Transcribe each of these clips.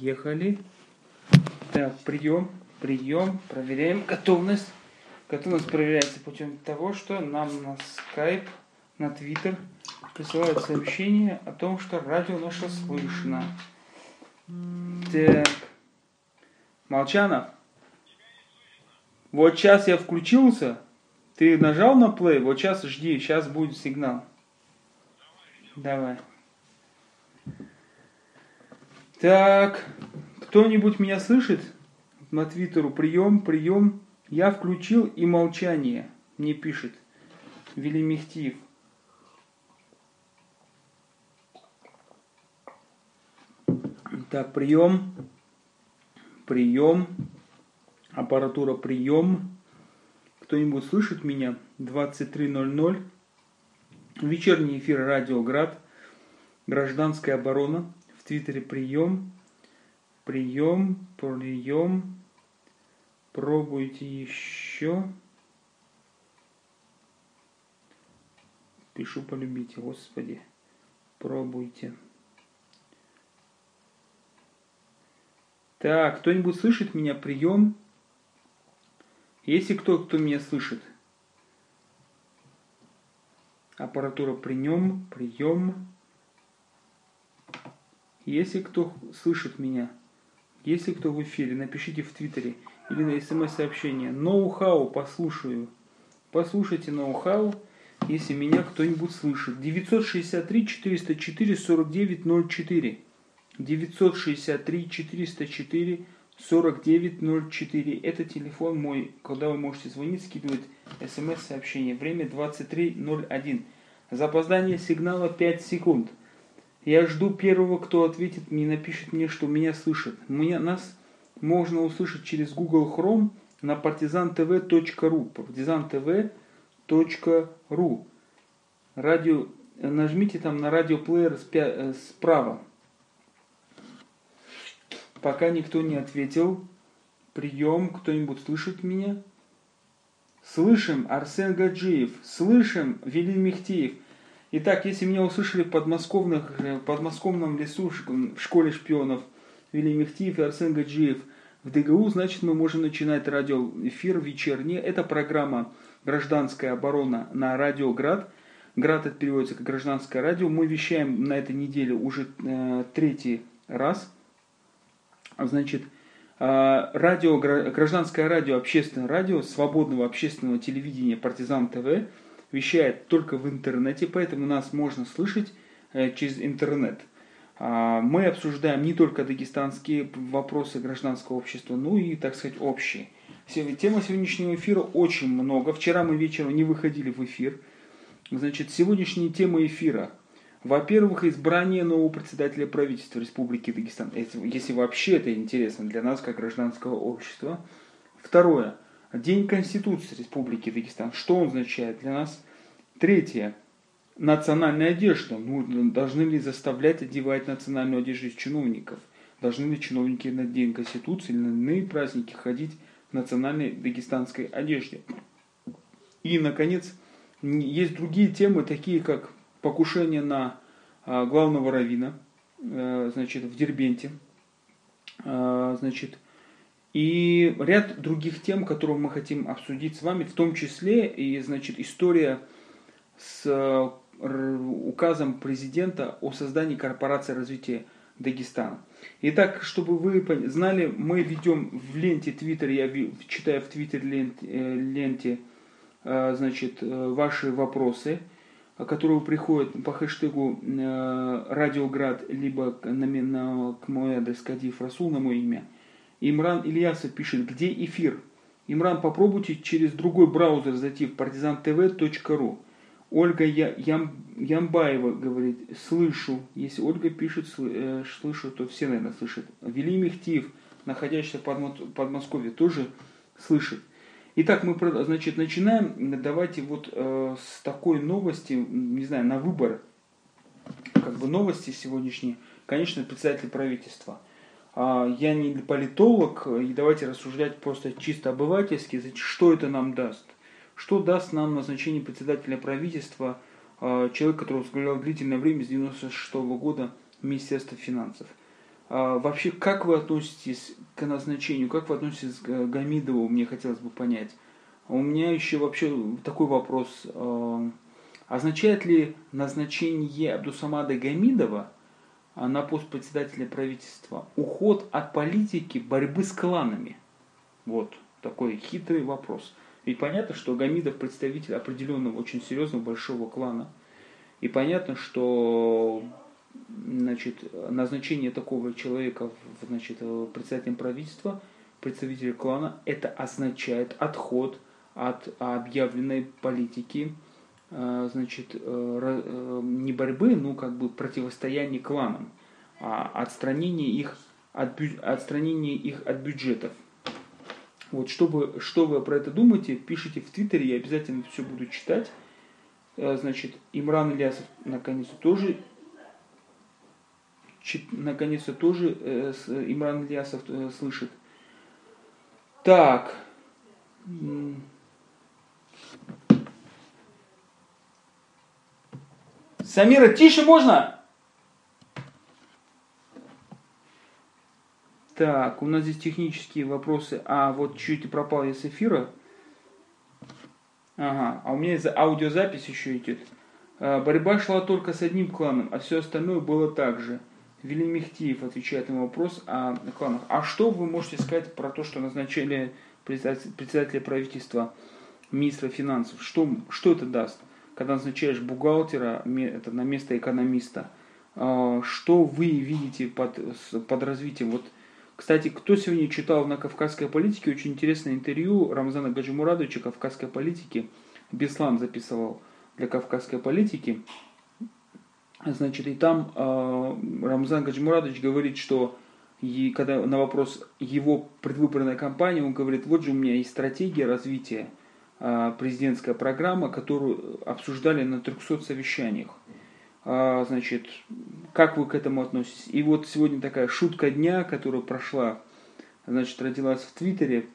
Поехали. Так, прием, прием, проверяем готовность. Готовность проверяется путем того, что нам на Skype, на Twitter присылают сообщение о том, что радио наше слышно. Так. Молчанов. Вот сейчас я включился. Ты нажал на play, вот сейчас жди, сейчас будет сигнал. Давай. Так, кто-нибудь меня слышит? На твиттеру прием, прием. Я включил и молчание. Мне пишет. Велимехтиев. Так, прием. Прием. Аппаратура прием. Кто-нибудь слышит меня? 23.00. Вечерний эфир Радио Град. Гражданская оборона. Твиттере прием. Прием. Прием. Пробуйте еще. Пишу полюбите, Господи. Пробуйте. Так, кто-нибудь слышит меня? Прием. Если кто, кто меня слышит. Аппаратура при нем, прием. Если кто слышит меня, если кто в эфире, напишите в Твиттере или на смс-сообщение. Ноу-хау, послушаю. Послушайте ноу-хау, если меня кто-нибудь слышит. 963 404 49 04. 963 404 4904. Это телефон мой, куда вы можете звонить, скидывать смс-сообщение. Время 23.01. Запоздание сигнала 5 секунд. Я жду первого, кто ответит мне, напишет мне, что меня слышит. Меня, нас можно услышать через Google Chrome на partizantv.ru. partizantv.ru. Радио, нажмите там на радиоплеер э, справа. Пока никто не ответил. Прием, кто-нибудь слышит меня? Слышим, Арсен Гаджиев. Слышим, Велин Мехтеев. Итак, если меня услышали в подмосковных, э, подмосковном лесу в школе шпионов Велин Мехтеев и Арсен Гаджиев в ДГУ, значит мы можем начинать радиоэфир вечерний. Это программа «Гражданская оборона» на радио Град. Град это переводится как гражданское радио. Мы вещаем на этой неделе уже э, третий раз – значит, а, радио, гражданское радио, общественное радио, свободного общественного телевидения «Партизан ТВ» вещает только в интернете, поэтому нас можно слышать э, через интернет. А, мы обсуждаем не только дагестанские вопросы гражданского общества, но и, так сказать, общие. Тема сегодняшнего эфира очень много. Вчера мы вечером не выходили в эфир. Значит, сегодняшняя тема эфира – во-первых, избрание нового председателя правительства Республики Дагестан, если вообще это интересно для нас, как гражданского общества. Второе. День Конституции Республики Дагестан. Что он означает для нас? Третье. Национальная одежда. Ну, должны ли заставлять одевать национальную одежду из чиновников? Должны ли чиновники на День Конституции или на иные праздники ходить в национальной дагестанской одежде? И, наконец, есть другие темы, такие как покушение на а, главного равина, э, значит, в Дербенте, а, значит, и ряд других тем, которые мы хотим обсудить с вами, в том числе и, значит, история с э, указом президента о создании корпорации развития Дагестана. Итак, чтобы вы знали, мы ведем в ленте Твиттер, я читаю в Твиттер ленте, э, ленте значит, ваши вопросы которые приходят по хэштегу э, Радиоград, либо на, на, к мой адрес Кадиф Расул на мое имя. Имран Ильясов пишет, где эфир? Имран, попробуйте через другой браузер зайти в partizantv.ru. Ольга Ям, Ямбаева говорит, слышу. Если Ольга пишет, э, слышу, то все, наверное, слышат. Вели Мехтиев, находящийся в Подмосковье, тоже слышит. Итак, мы значит, начинаем. Давайте вот э, с такой новости, не знаю, на выбор, как бы новости сегодняшние, конечно, председатель правительства. А, я не политолог, и давайте рассуждать просто чисто обывательски, что это нам даст. Что даст нам назначение председателя правительства, э, человек, который возглавлял длительное время с 96 -го года Министерства финансов. А, вообще, как вы относитесь к назначению, как вы относитесь к Гамидову, мне хотелось бы понять. У меня еще вообще такой вопрос. А, означает ли назначение Абдусамада Гамидова на пост председателя правительства уход от политики борьбы с кланами? Вот такой хитрый вопрос. Ведь понятно, что Гамидов представитель определенного очень серьезного большого клана. И понятно, что значит, назначение такого человека значит, председателем правительства, представителя клана, это означает отход от объявленной политики, значит, э, э, не борьбы, ну как бы противостояния кланам, а отстранение их от, отстранение их от бюджетов. Вот, чтобы, что вы про это думаете, пишите в Твиттере, я обязательно все буду читать. Э, значит, Имран Ильясов наконец-то тоже наконец-то тоже э, Имран Ильясов э, слышит. Так. Самира, тише можно? Так, у нас здесь технические вопросы. А, вот чуть пропал я с эфира. Ага, а у меня за аудиозапись еще идет. А, борьба шла только с одним кланом, а все остальное было так же. Велим Мехтиев отвечает на вопрос о кланах. А что вы можете сказать про то, что назначили председателя правительства, министра финансов? Что, что это даст, когда назначаешь бухгалтера это на место экономиста? А, что вы видите под, под развитием? Вот кстати, кто сегодня читал на «Кавказской политике» очень интересное интервью Рамзана Гаджимурадовича «Кавказской политики». Беслан записывал для «Кавказской политики». Значит, и там э, Рамзан Гаджимурадович говорит, что и когда на вопрос его предвыборной кампании, он говорит, вот же у меня есть стратегия развития, президентская программа, которую обсуждали на 300 совещаниях. А, значит, как вы к этому относитесь? И вот сегодня такая шутка дня, которая прошла, значит, родилась в Твиттере.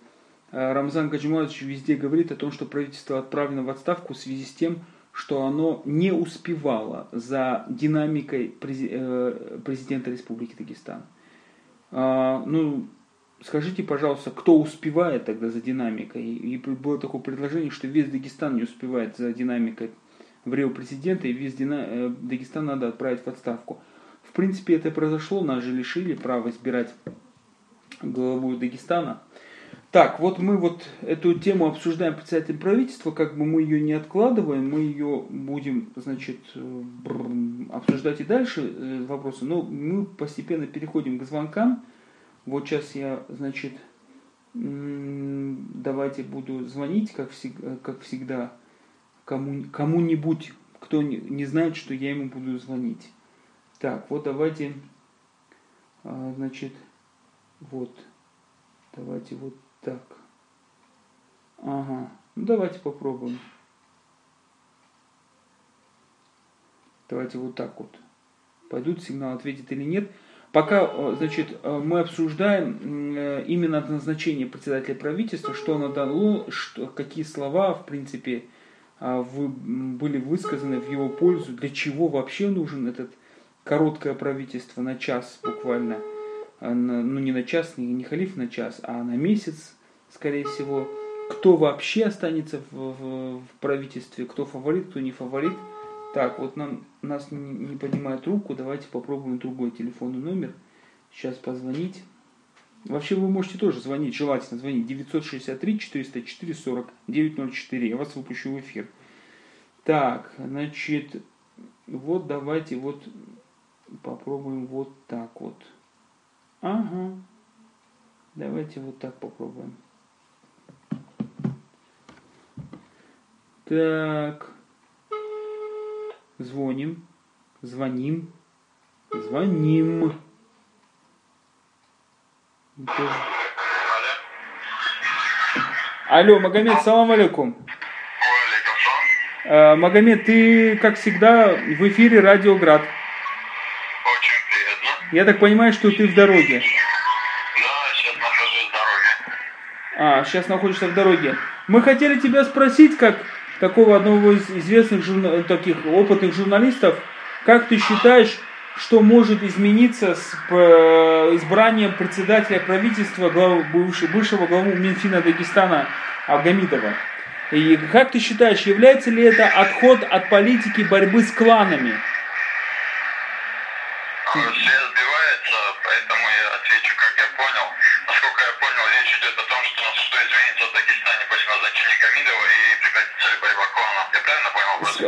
А, Рамзан Гаджимурович везде говорит о том, что правительство отправлено в отставку в связи с тем, что оно не успевало за динамикой э, президента Республики Дагестан. А, ну, скажите, пожалуйста, кто успевает тогда за динамикой? И было такое предложение, что весь Дагестан не успевает за динамикой в Рио президента, и весь э, Дагестан надо отправить в отставку. В принципе, это произошло, нас же лишили права избирать главу Дагестана. Так, вот мы вот эту тему обсуждаем председателем правительства, как бы мы ее не откладываем, мы ее будем, значит, обсуждать и дальше э, вопросы, но мы постепенно переходим к звонкам. Вот сейчас я, значит, давайте буду звонить, как всегда, как всегда кому, кому-нибудь, кто не, не знает, что я ему буду звонить. Так, вот давайте, а, значит, вот, давайте вот так. Ага, ну давайте попробуем. Давайте вот так вот. Пойдут сигнал, ответит или нет. Пока, значит, мы обсуждаем э, именно назначение председателя правительства, что оно дало, что, какие слова, в принципе, а, вы, были высказаны в его пользу, для чего вообще нужен этот короткое правительство на час буквально, ну не на час, не, не халиф на час, а на месяц, скорее всего, кто вообще останется в, в, в правительстве, кто фаворит, кто не фаворит. Так, вот нам, нас не, не поднимает трубку, давайте попробуем другой телефонный номер. Сейчас позвонить. Вообще вы можете тоже звонить, желательно звонить 963 404 40 904. Я вас выпущу в эфир. Так, значит, вот давайте вот попробуем вот так вот. Ага. Давайте вот так попробуем. Так. Звоним. Звоним. Звоним. Алло. Алло, Магомед, салам алейкум. Э, Магомед, ты, как всегда, в эфире Радио Град. Очень приятно. Я так понимаю, что ты в дороге. Да, сейчас нахожусь в дороге. А, сейчас находишься в дороге. Мы хотели тебя спросить, как такого одного из известных журна... таких опытных журналистов, как ты считаешь, что может измениться с э, избранием председателя правительства главы, бывшего, бывшего главу Минфина Дагестана Абгамидова. И как ты считаешь, является ли это отход от политики борьбы с кланами? Связь сбивается, поэтому я отвечу, как я понял. Насколько я понял, речь идет о том, что, что изменится в Дагестане после назначения Гамидова и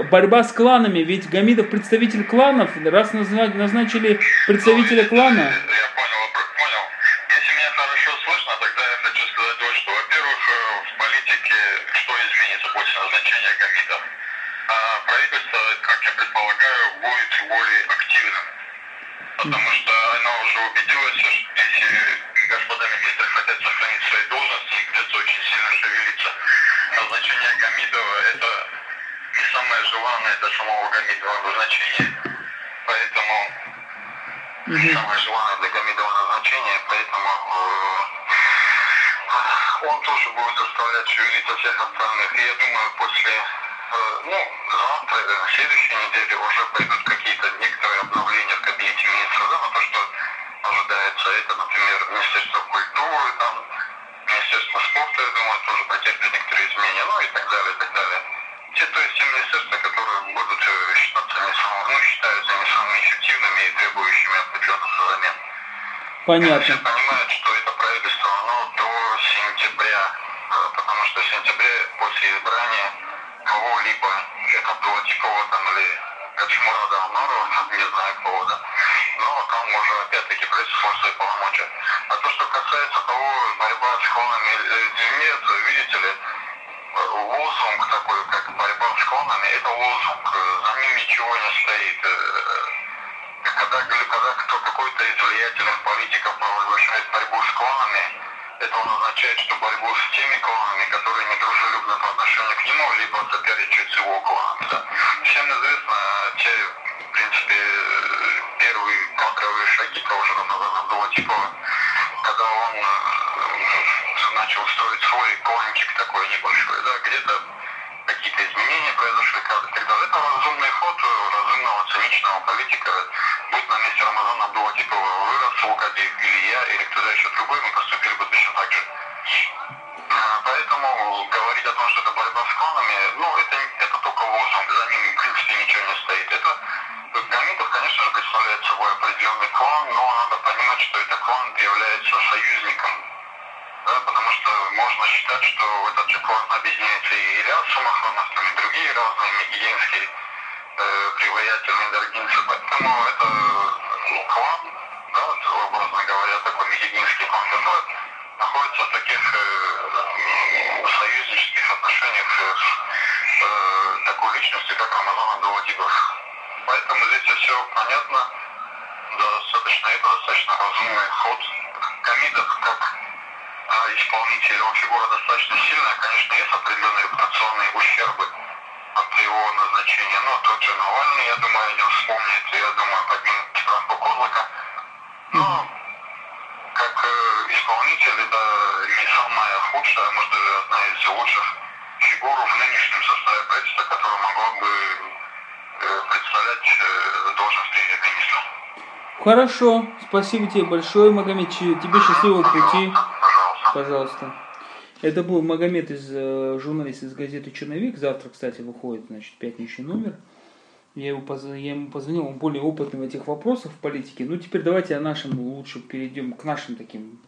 борьба с кланами, ведь Гамидов представитель кланов, раз назна- назначили представителя клана. Я понял, вопрос, понял. Если меня хорошо слышно, тогда я хочу сказать вот что. Во-первых, э, в политике что изменится после назначения Гамидов? А правительство, как я предполагаю, будет более активным. Потому что оно уже убедилось, что если господа министры хотят сохранить свои должности, их придется очень сильно шевелиться. Назначение Гамидова – это не самое желанное для самого Гамидова назначение. Поэтому самое желанное для Гамидова назначение, поэтому э, он тоже будет заставлять шевелиться всех остальных. И я думаю, после, э, ну, завтра или на следующей неделе уже пойдут какие-то некоторые обновления в кабинете министров, да, но то, что ожидается, это, например, Министерство культуры, там, Министерство спорта, я думаю, тоже потерпит некоторые Все Понятно. понимают, что это правительство, оно до сентября, э, потому что в сентябре после избрания кого-либо, это Абдулатипова там или Качмурада Амарова, не знаю кого, да, но там уже опять-таки правительство свои полномочия. А то, что касается того, борьба с кланами, э, нет, видите ли, э, лозунг такой, как борьба с кланами, это лозунг, за ним ничего не стоит. Когда, кто какой-то из влиятельных политиков провозглашает борьбу с кланами, это он означает, что борьбу с теми кланами, которые недружелюбны по отношению к нему, либо соперничают с его кланами. Да. Всем известно достаточно это достаточно разумный ход. Камидов как а, исполнитель, он фигура достаточно сильная, конечно, есть определенные репутационные ущербы от его назначения, но тот же Навальный, я думаю, не вспомнит, я думаю, поднимет штрафу Козлика. Но как э, исполнитель это не самая худшая, а может даже одна из лучших фигур в нынешнем составе правительства, которая могла бы э, представлять э, должность премьер-министра. Хорошо, спасибо тебе большое, Магомед. Тебе счастливого пути. Пожалуйста. Это был Магомед из э, журналист из газеты Черновик. Завтра, кстати, выходит, значит, пятничный номер. Я, его поз- я ему позвонил, он более опытный в этих вопросах в политике. Ну, теперь давайте о нашем лучше перейдем к нашим таким.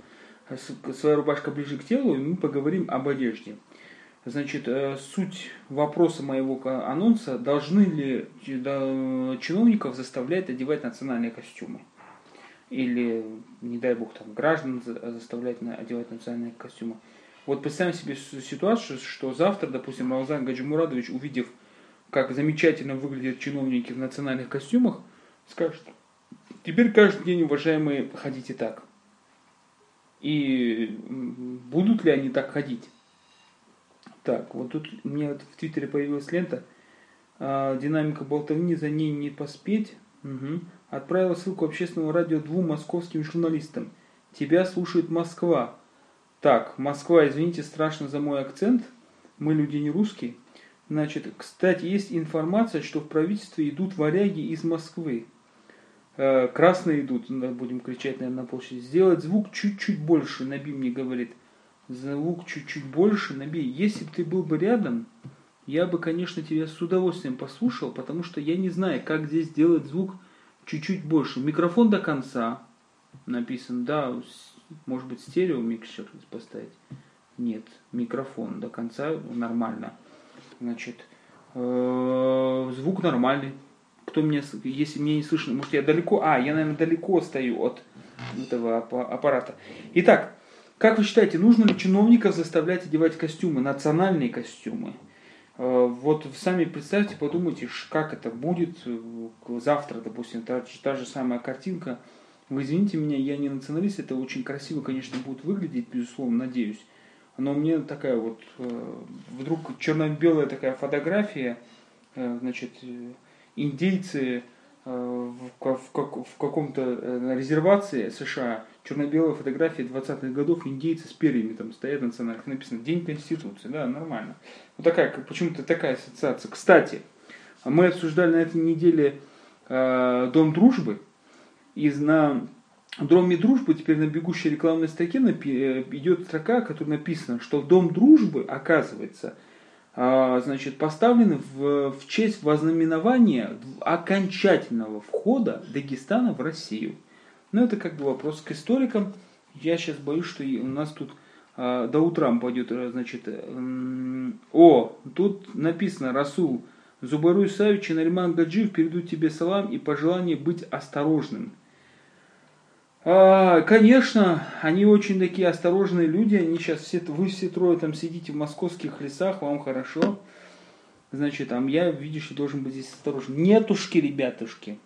э, Своя рубашка ближе к телу, и мы поговорим об одежде. Значит, э, суть вопроса моего анонса, должны ли чиновников заставлять одевать национальные костюмы? Или, не дай бог, там, граждан за- заставлять одевать национальные костюмы? Вот представим себе ситуацию, что завтра, допустим, Рамзан Гаджимурадович, увидев, как замечательно выглядят чиновники в национальных костюмах, скажет, теперь каждый день, уважаемые, ходите так. И будут ли они так ходить? Так, вот тут у меня в Твиттере появилась лента. а, динамика болтовни, за ней не поспеть. Мгм. Отправила ссылку общественного радио двум московским журналистам. Тебя слушает Москва. Так, Москва, извините, страшно за мой акцент. Мы люди не русские. Значит, кстати, есть информация, что в правительстве идут варяги из Москвы. Э, красные идут, будем кричать, наверное, на площади. Сделать звук чуть-чуть больше, Наби мне говорит. Звук чуть-чуть больше, Наби. Если бы ты был бы рядом, я бы, конечно, тебя с удовольствием послушал, потому что я не знаю, как здесь сделать звук чуть-чуть больше. Микрофон до конца написан, да, может быть, стерео микшер поставить. Нет, микрофон до конца нормально. Значит, э, звук нормальный. Кто меня, если меня не слышно, может я далеко, а, я, наверное, далеко стою от этого аппарата. Итак, как вы считаете, нужно ли чиновников заставлять одевать костюмы, национальные костюмы? Э, вот сами представьте, подумайте, как это будет э, завтра, допустим, та, та же самая картинка. Вы извините меня, я не националист, это очень красиво, конечно, будет выглядеть, безусловно, надеюсь. Но мне такая вот, э, вдруг черно-белая такая фотография, значит, индейцы в, в, в каком-то резервации США, черно-белая фотография 20-х годов, индейцы с перьями там стоят национальных, написано День Конституции, да, нормально. Вот такая, почему-то такая ассоциация. Кстати, мы обсуждали на этой неделе э, Дом дружбы, и на Доме дружбы теперь на бегущей рекламной строке напи- э, идет строка, которая написана, что Дом дружбы, оказывается, э, значит, поставлен в, в честь вознаменования окончательного входа Дагестана в Россию. Ну, это как бы вопрос к историкам. Я сейчас боюсь, что у нас тут а, до утра пойдет, э, значит, э, о, тут написано, Расул, Зубару Исаевич и Нариман Гаджиев передают тебе салам и пожелание быть осторожным. А, конечно, они очень такие осторожные люди, они сейчас все, вы все трое там сидите в московских лесах, вам хорошо. Значит, там я, видишь, должен быть здесь осторожен. Нетушки, ребятушки.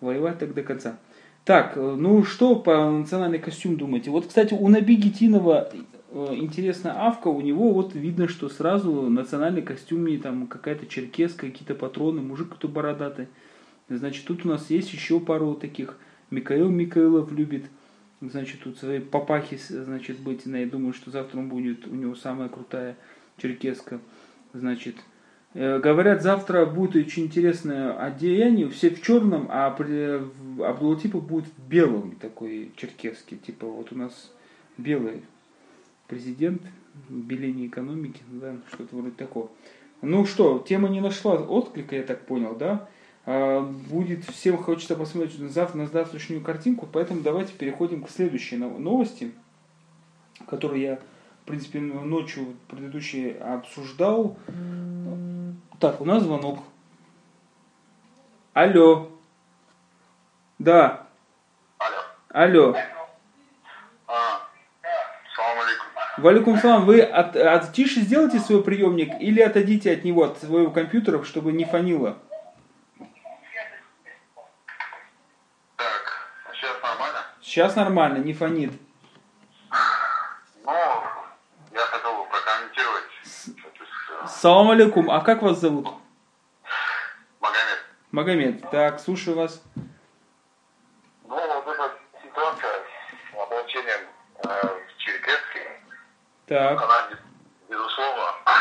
Воевать так до конца. Так, э, ну что по национальный костюм думаете? Вот, кстати, у Наби Гетинова Э, интересно Авка, у него вот видно, что сразу национальный костюме, там какая-то черкеска, какие-то патроны, мужик кто бородатый. Значит, тут у нас есть еще пару таких. Михаил Михаилов любит, значит, тут свои папахи, значит, быть. Я думаю, что завтра он будет, у него самая крутая черкеска. Значит, говорят, завтра будет очень интересное одеяние, все в черном, а Абдулатипов будет в белом такой черкеске. Типа вот у нас белый президент, беление экономики, да, что-то вроде такого. Ну что, тема не нашла отклика, я так понял, да? А, будет, всем хочется посмотреть на, завтра, на завтрашнюю картинку, поэтому давайте переходим к следующей новости, которую я, в принципе, ночью предыдущей обсуждал. Так, у нас звонок. Алло. Да. Алло. Алло. Валикум салам, вы от, от тише сделайте свой приемник или отойдите от него, от своего компьютера, чтобы не фанило? Так, сейчас нормально? Сейчас нормально, не фонит. Ну, я хотел бы прокомментировать. Салам алейкум, а как вас зовут? Магомед. Магомед, так, слушаю вас. Так. Она, безусловно,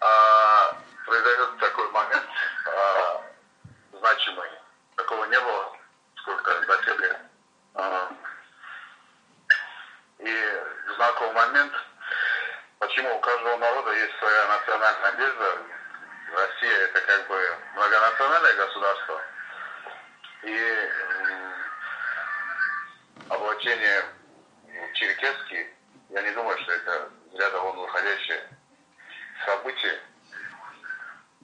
а, произойдет такой момент а, значимый. Такого не было, сколько доселе. А, и знаковый момент, почему у каждого народа есть своя национальная одежда. Россия это как бы многонациональное государство. И облачение черкесский я не думаю, что это из ряда вон выходящее событие.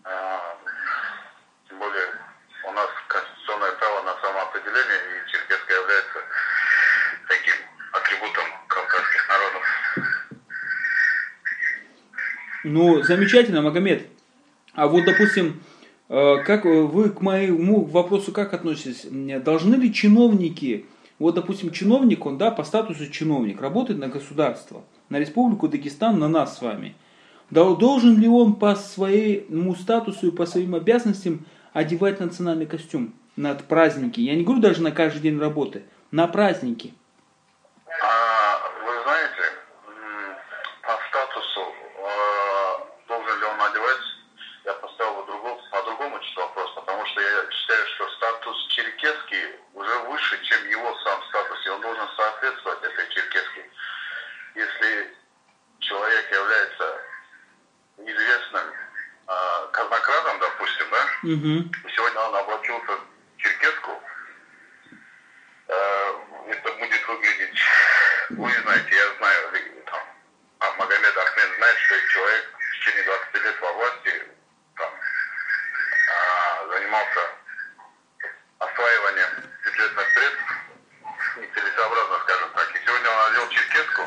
А, тем более у нас конституционное право на самоопределение, и черкеска является таким атрибутом кавказских народов. Ну, замечательно, Магомед. А вот, допустим, э, как вы к моему вопросу как относитесь? Должны ли чиновники вот, допустим, чиновник, он, да, по статусу чиновник, работает на государство, на Республику Дагестан, на нас с вами. Должен ли он по своему статусу и по своим обязанностям одевать национальный костюм на праздники? Я не говорю даже на каждый день работы, на праздники. А, вы знаете, по статусу а, должен ли он одевать, я поставил по другому, по другому вопрос, потому что я считаю, что статус черкес Угу. Сегодня он облачился в черкеску. Э, Это будет выглядеть... Вы знаете, я знаю, ли- там, а Магомед Ахмед знает, что человек в течение 20 лет во власти там, а, занимался осваиванием бюджетных средств нецелесообразно, скажем так. И сегодня он одел черкеску,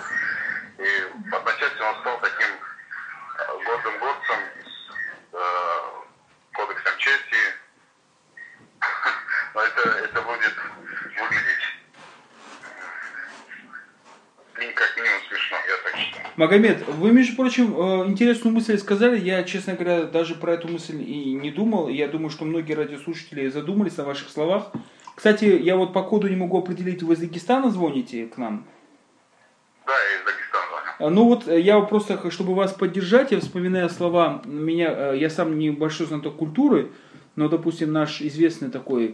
и в одночасье он стал таким э, гордым горцем с э, кодексом чести. Но это, это будет выглядеть м, как минимум смешно, я так считаю. Магомед, вы, между прочим, э, интересную мысль сказали. Я, честно говоря, даже про эту мысль и не думал. Я думаю, что многие радиослушатели задумались о ваших словах. Кстати, я вот по коду не могу определить, вы из Дагестана звоните к нам? Да, я из Дагестана звоню. А, Ну вот э, я просто, чтобы вас поддержать, я вспоминаю слова, меня, э, я сам небольшой знаток культуры, но, допустим, наш известный такой, э,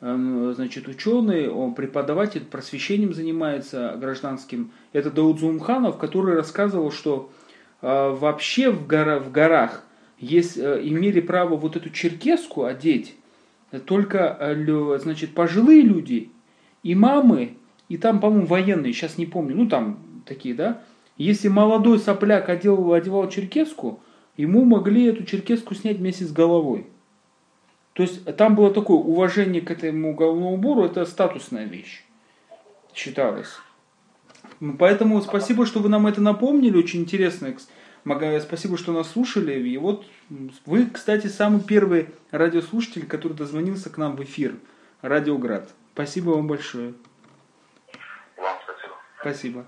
значит, ученый, он преподаватель, просвещением занимается гражданским, это Дауд Зумханов, который рассказывал, что э, вообще в, гора, в горах есть, э, имели право вот эту черкеску одеть только, э, значит, пожилые люди, имамы, и там, по-моему, военные, сейчас не помню, ну там такие, да, если молодой сопляк одел, одевал черкеску, ему могли эту черкеску снять вместе с головой. То есть там было такое уважение к этому головному убору, это статусная вещь считалось. Ну, Поэтому спасибо, что вы нам это напомнили, очень интересно. Спасибо, что нас слушали. И вот вы, кстати, самый первый радиослушатель, который дозвонился к нам в эфир. Радиоград. Спасибо вам большое. Вам спасибо. Спасибо.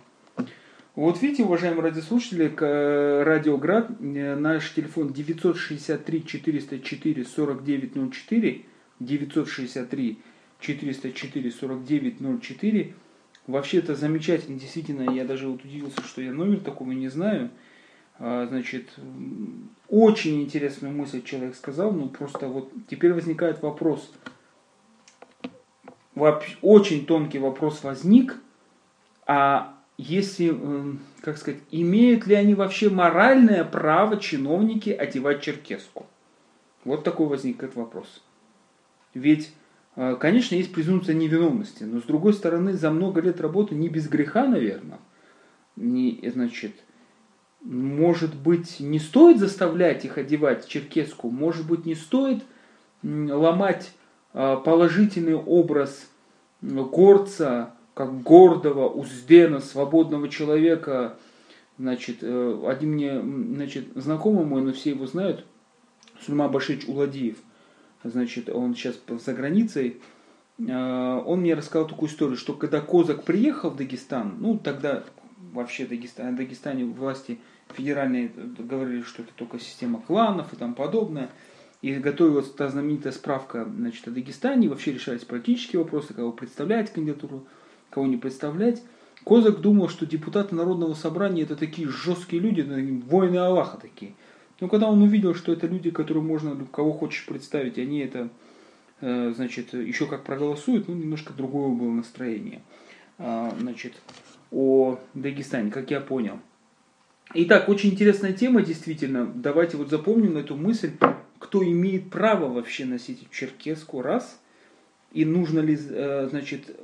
Вот видите, уважаемые радиослушатели, э, Радиоград, э, наш телефон 963 404 4904, 963 404 4904. Вообще это замечательно, действительно, я даже вот удивился, что я номер такого не знаю. А, Значит, очень интересную мысль человек сказал, ну просто вот теперь возникает вопрос. Очень тонкий вопрос возник, а если, м, как сказать, имеют ли они вообще моральное право чиновники одевать черкеску? Вот такой возникает вопрос. Ведь, э, конечно, есть презумпция невиновности, но с другой стороны, за много лет работы не без греха, наверное, не, значит, может быть, не стоит заставлять их одевать черкеску, может быть, не стоит ломать э, положительный образ горца, как гордого, уздена, свободного человека. Значит, э, один мне, значит, знакомый мой, но все его знают, Сульма Башич Уладиев. Значит, он сейчас за границей. Э, Он мне рассказал такую историю, что когда Козак приехал в Дагестан, ну тогда вообще Дагестан, Дагестане власти федеральные говорили, что это только система кланов и тому подобное. И готовилась та знаменитая справка значит, о Дагестане, вообще решались политические вопросы, кого представлять кандидатуру, кого не представлять. Козак думал, что депутаты Народного собрания это такие жесткие люди, воины Аллаха такие. Но когда он увидел, что это люди, которые можно, кого хочешь представить, они это, э, значит, еще как проголосуют, ну, немножко другое было настроение. А, Значит, о Дагестане, как я понял. Итак, очень интересная тема, действительно. Давайте вот запомним эту мысль, кто имеет право вообще носить черкеску, раз, и нужно ли, э, значит,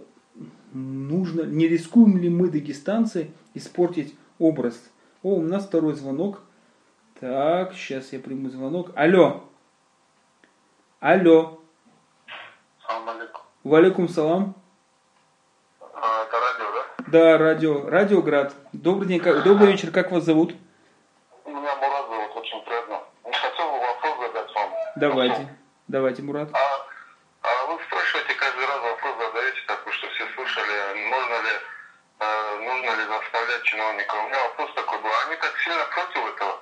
нужно, не рискуем ли мы, дагестанцы, испортить образ. О, у нас второй звонок. Так, сейчас я приму звонок. Алло. Алло. Салам алейкум. Валикум салам. А, Это радио, да? Да, радио, Радиоград. Добрый день, как, добрый вечер, как вас зовут? Меня Мурат зовут, очень приятно. Хотел бы вопрос задать вам. Давайте, давайте, Мурат. А вы спрашиваете каждый раз вопрос задаете такой, что все слышали, нужно ли, э, нужно ли заставлять чиновников. У меня вопрос такой был, они так сильно против этого?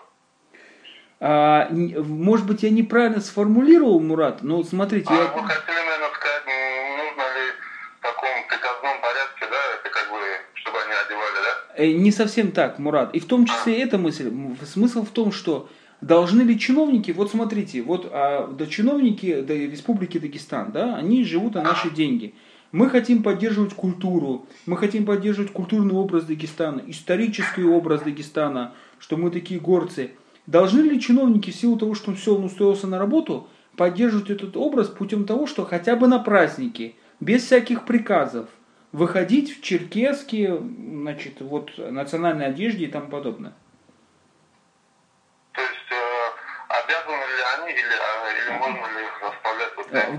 А, может быть, я неправильно сформулировал, Мурат, но смотрите, А я... вы хотели, наверное, сказать, нужно ли в таком приказном порядке, да, это как бы, чтобы они одевали, да? Э, Не совсем так, Мурат. И в том числе эта мысль. Смысл в том, что должны ли чиновники, вот смотрите, вот а, да, чиновники да, Республики Дагестан, да, они живут на наши деньги. Мы хотим поддерживать культуру, мы хотим поддерживать культурный образ Дагестана, исторический образ Дагестана, что мы такие горцы. Должны ли чиновники в силу того, что он все, он устроился на работу, поддерживать этот образ путем того, что хотя бы на праздники, без всяких приказов, выходить в черкесские, значит, вот, национальной одежде и тому подобное.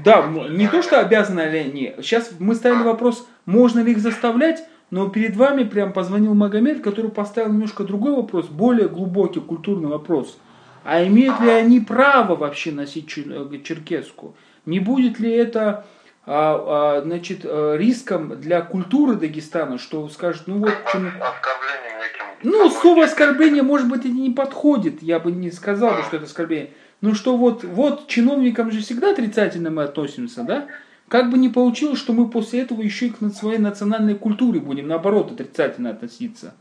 Да, не то, что обязаны ли они. Сейчас мы ставили вопрос, можно ли их заставлять, но перед вами прям позвонил Магомед, который поставил немножко другой вопрос, более глубокий культурный вопрос. А имеют ли они право вообще носить э, черкеску? Не будет ли это а, а, значит, э, риском для культуры Дагестана, что скажут, ну вот... чему- оскорблением неким? Ну, слово оскорбление, может быть, и не подходит. Я бы не сказал, что это оскорбление. Ну, что вот, вот чиновникам же всегда отрицательно мы относимся, да? Как бы не получилось, что мы после этого еще и к своей национальной культуре будем, наоборот, отрицательно относиться.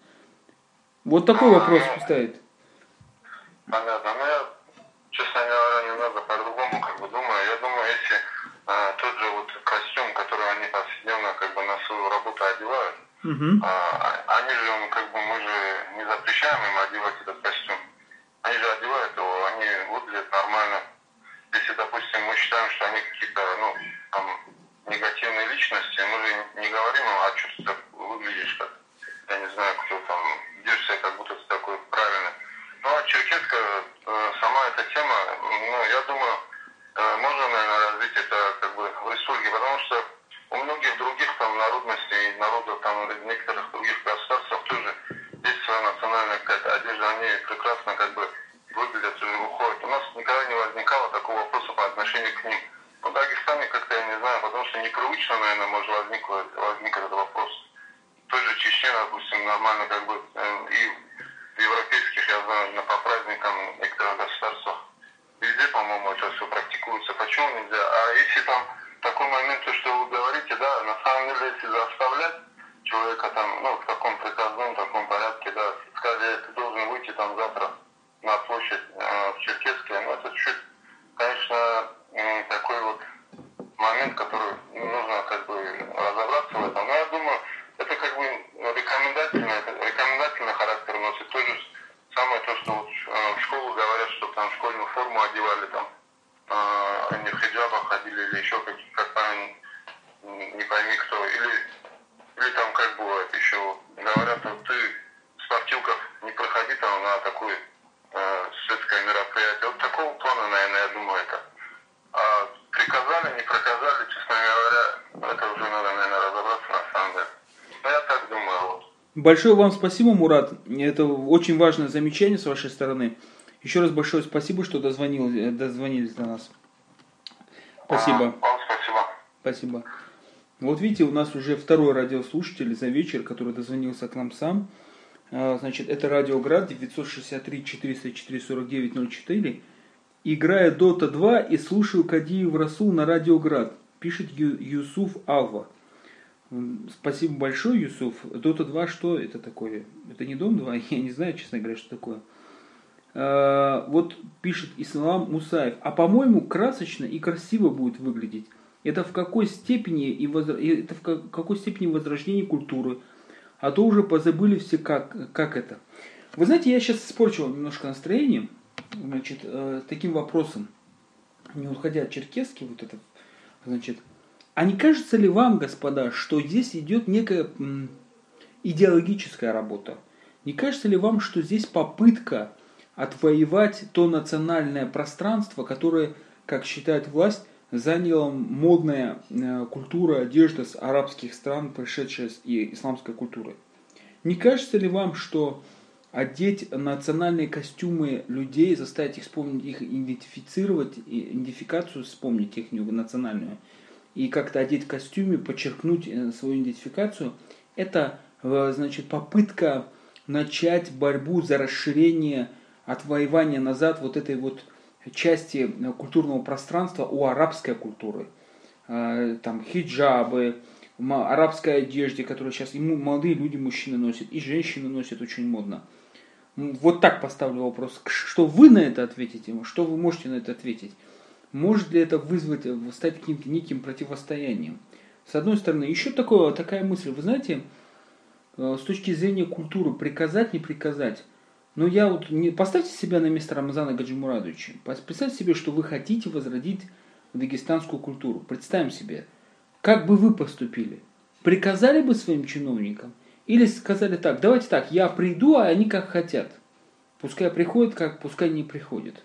Вот такой вопрос ставит. Понятно. Ну, я, честно говоря, немного по-другому как бы думаю. Я думаю, если э, тот же вот костюм, который они повседневно как бы на свою работу одевают, Мгм. а, они же, как бы, мы же не запрещаем им одевать этот костюм. Они же одевают его, они выглядят нормально. Если, допустим, мы считаем, что они какие-то, ну, там, негативные личности, мы же не говорим им, а что ты так выглядишь, как, я не знаю, кто там, ведешь себя, как будто ты такой правильный. Ну, а черкесская, э, сама эта тема, ну, я думаю, э, можно, наверное, развить это, как бы, в республике, потому что у многих других там народностей, народов там в некоторых других государствах тоже есть своя национальная какая-то одежда, они прекрасно как бы выглядят и выходят. У нас никогда не возникало такого вопроса по отношению к ним. В Дагестане как-то я не знаю, потому что непривычно, наверное, может возникнуть, возник этот вопрос. В той же Чечне, допустим, нормально как бы э, и в европейских, я знаю, на по праздникам в некоторых государствах Везде, по-моему, это все практикуется. Почему нельзя? А если там такой момент, то, что вы говорите, да, на самом деле, если заставлять человека там, ну, в таком приказном, таком порядке, да, сказать, ты должен выйти там завтра на площадь э, в Черкеске, ну, это чуть, конечно, м, такой вот момент, который нужно как бы разобраться в этом. Но я думаю, это как бы рекомендательно, это рекомендательный характер носит. То же самое то, что вот э, в школу говорят, что там школьную форму одевали, там э, они в хиджабах ходили или еще как, как там, м, не пойми кто. Или, или там как бывает еще, говорят, вот ты в спортивках не проходи там на такое э, светское мероприятие. Вот такого плана, наверное, я думаю, это. А приказали, не проказали, честно говоря, это уже надо, наверное, разобраться на самом деле. Но я так думаю, вот. Большое вам спасибо, Мурат. Это очень важное замечание с вашей стороны. Еще раз большое спасибо, что дозвонил, э, дозвонились до нас. Спасибо. А, Вам спасибо. Спасибо. Вот видите, у нас уже второй радиослушатель за вечер, который дозвонился к нам сам. А, Значит, это Радиоград 963 404 49 04. Играю Дота 2 и слушаю Кадиев Расул на Радиоград. Пишет Ю- Юсуф Алва. Спасибо большое, Юсуф. Дота 2 что это такое? Это не Дом 2? Я не знаю, честно говоря, что такое. А, Вот пишет Ислам Мусаев. А по-моему, красочно и красиво будет выглядеть. Это в какой степени и возра- это в ка- какой степени возрождения культуры. А то уже позабыли все, как, как это. Вы знаете, я сейчас испорчу вам немножко настроение. Значит, э, таким вопросом. Не уходя от черкески, вот это, значит, а не кажется ли вам, господа, что здесь идет некая идеологическая работа? Не кажется ли вам, что здесь попытка отвоевать то национальное пространство, которое, как считает власть, заняла модная э, культура одежда с арабских стран, пришедшая с исламской культуры? Не кажется ли вам, что одеть национальные костюмы людей, заставить их вспомнить их, идентифицировать, идентификацию вспомнить их национальную, и как-то одеть в костюме, подчеркнуть э, свою идентификацию, это э, значит попытка начать борьбу за расширение, отвоевание назад вот этой вот части э, культурного пространства у арабской культуры. Там хиджабы, арабской одежде, которую сейчас и молодые люди, мужчины носят, и женщины носят очень модно. Вот так поставлю вопрос. Что вы на это ответите? Что вы можете на это ответить? Может ли это вызвать, э, стать каким-то неким противостоянием? С одной стороны, еще такое, такая мысль. Вы знаете, э, с точки зрения культуры, приказать, не приказать, Но я вот не поставьте себя на место Рамазана Гаджимурадовича. Представьте себе, что вы хотите возродить дагестанскую культуру. Представим себе, как бы вы поступили? Приказали бы своим чиновникам? Или сказали так, давайте так, я приду, а они как хотят. Пускай приходят, как пускай не приходят.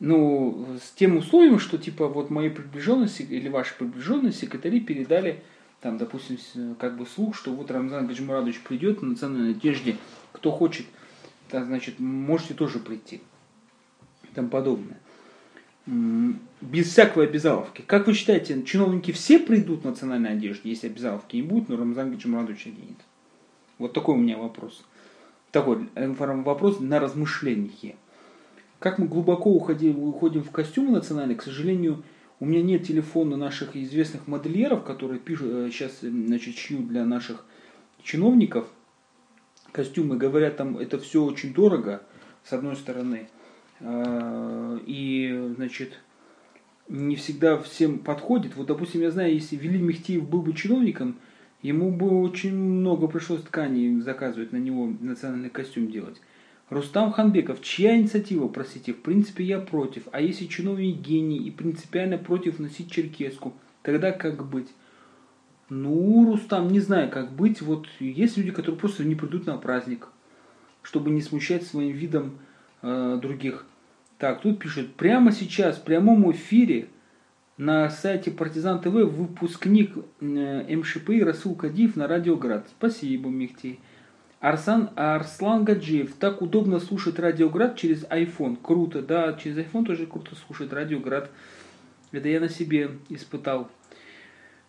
Ну, с тем условием, что типа вот мои приближенные или ваши приближенные секретари передали там, допустим, как бы слух, что вот Рамзан Гаджимурадович придет на национальной надежде, кто хочет, то, значит, можете тоже прийти. И тому подобное. Без всякой обязаловки. Как вы считаете, чиновники все придут в национальной одежде, если обязаловки не будет, но Рамзан Гаджимурадович оденет? Вот такой у меня вопрос. Такой вопрос на размышление. Как мы глубоко уходим, уходим в костюмы национальные, к сожалению, у меня нет телефона наших известных модельеров, которые пишут, сейчас э, значит, шьют для наших чиновников костюмы. Говорят, там это все очень дорого, с одной стороны. А, и, значит, не всегда всем подходит. Вот, допустим, я знаю, если Вели Мехтиев был бы чиновником, ему бы очень много пришлось тканей заказывать на него национальный костюм делать. Рустам Ханбеков, чья инициатива, простите, в принципе я против, а если чиновник гений и принципиально против носить черкеску, тогда как быть? Ну, Рустам, не знаю, как быть. Вот есть люди, которые просто не придут на праздник, чтобы не смущать своим видом э, других. Так, тут пишут, прямо сейчас, в прямом эфире на сайте Партизан ТВ выпускник э, МШП Расул Кадиев на Радиоград. Спасибо, Мехтей. Арсан, Арслан Гаджиев. Так удобно слушать Радиоград через iPhone. Круто, да, через iPhone тоже круто слушать Радиоград. Это я на себе испытал.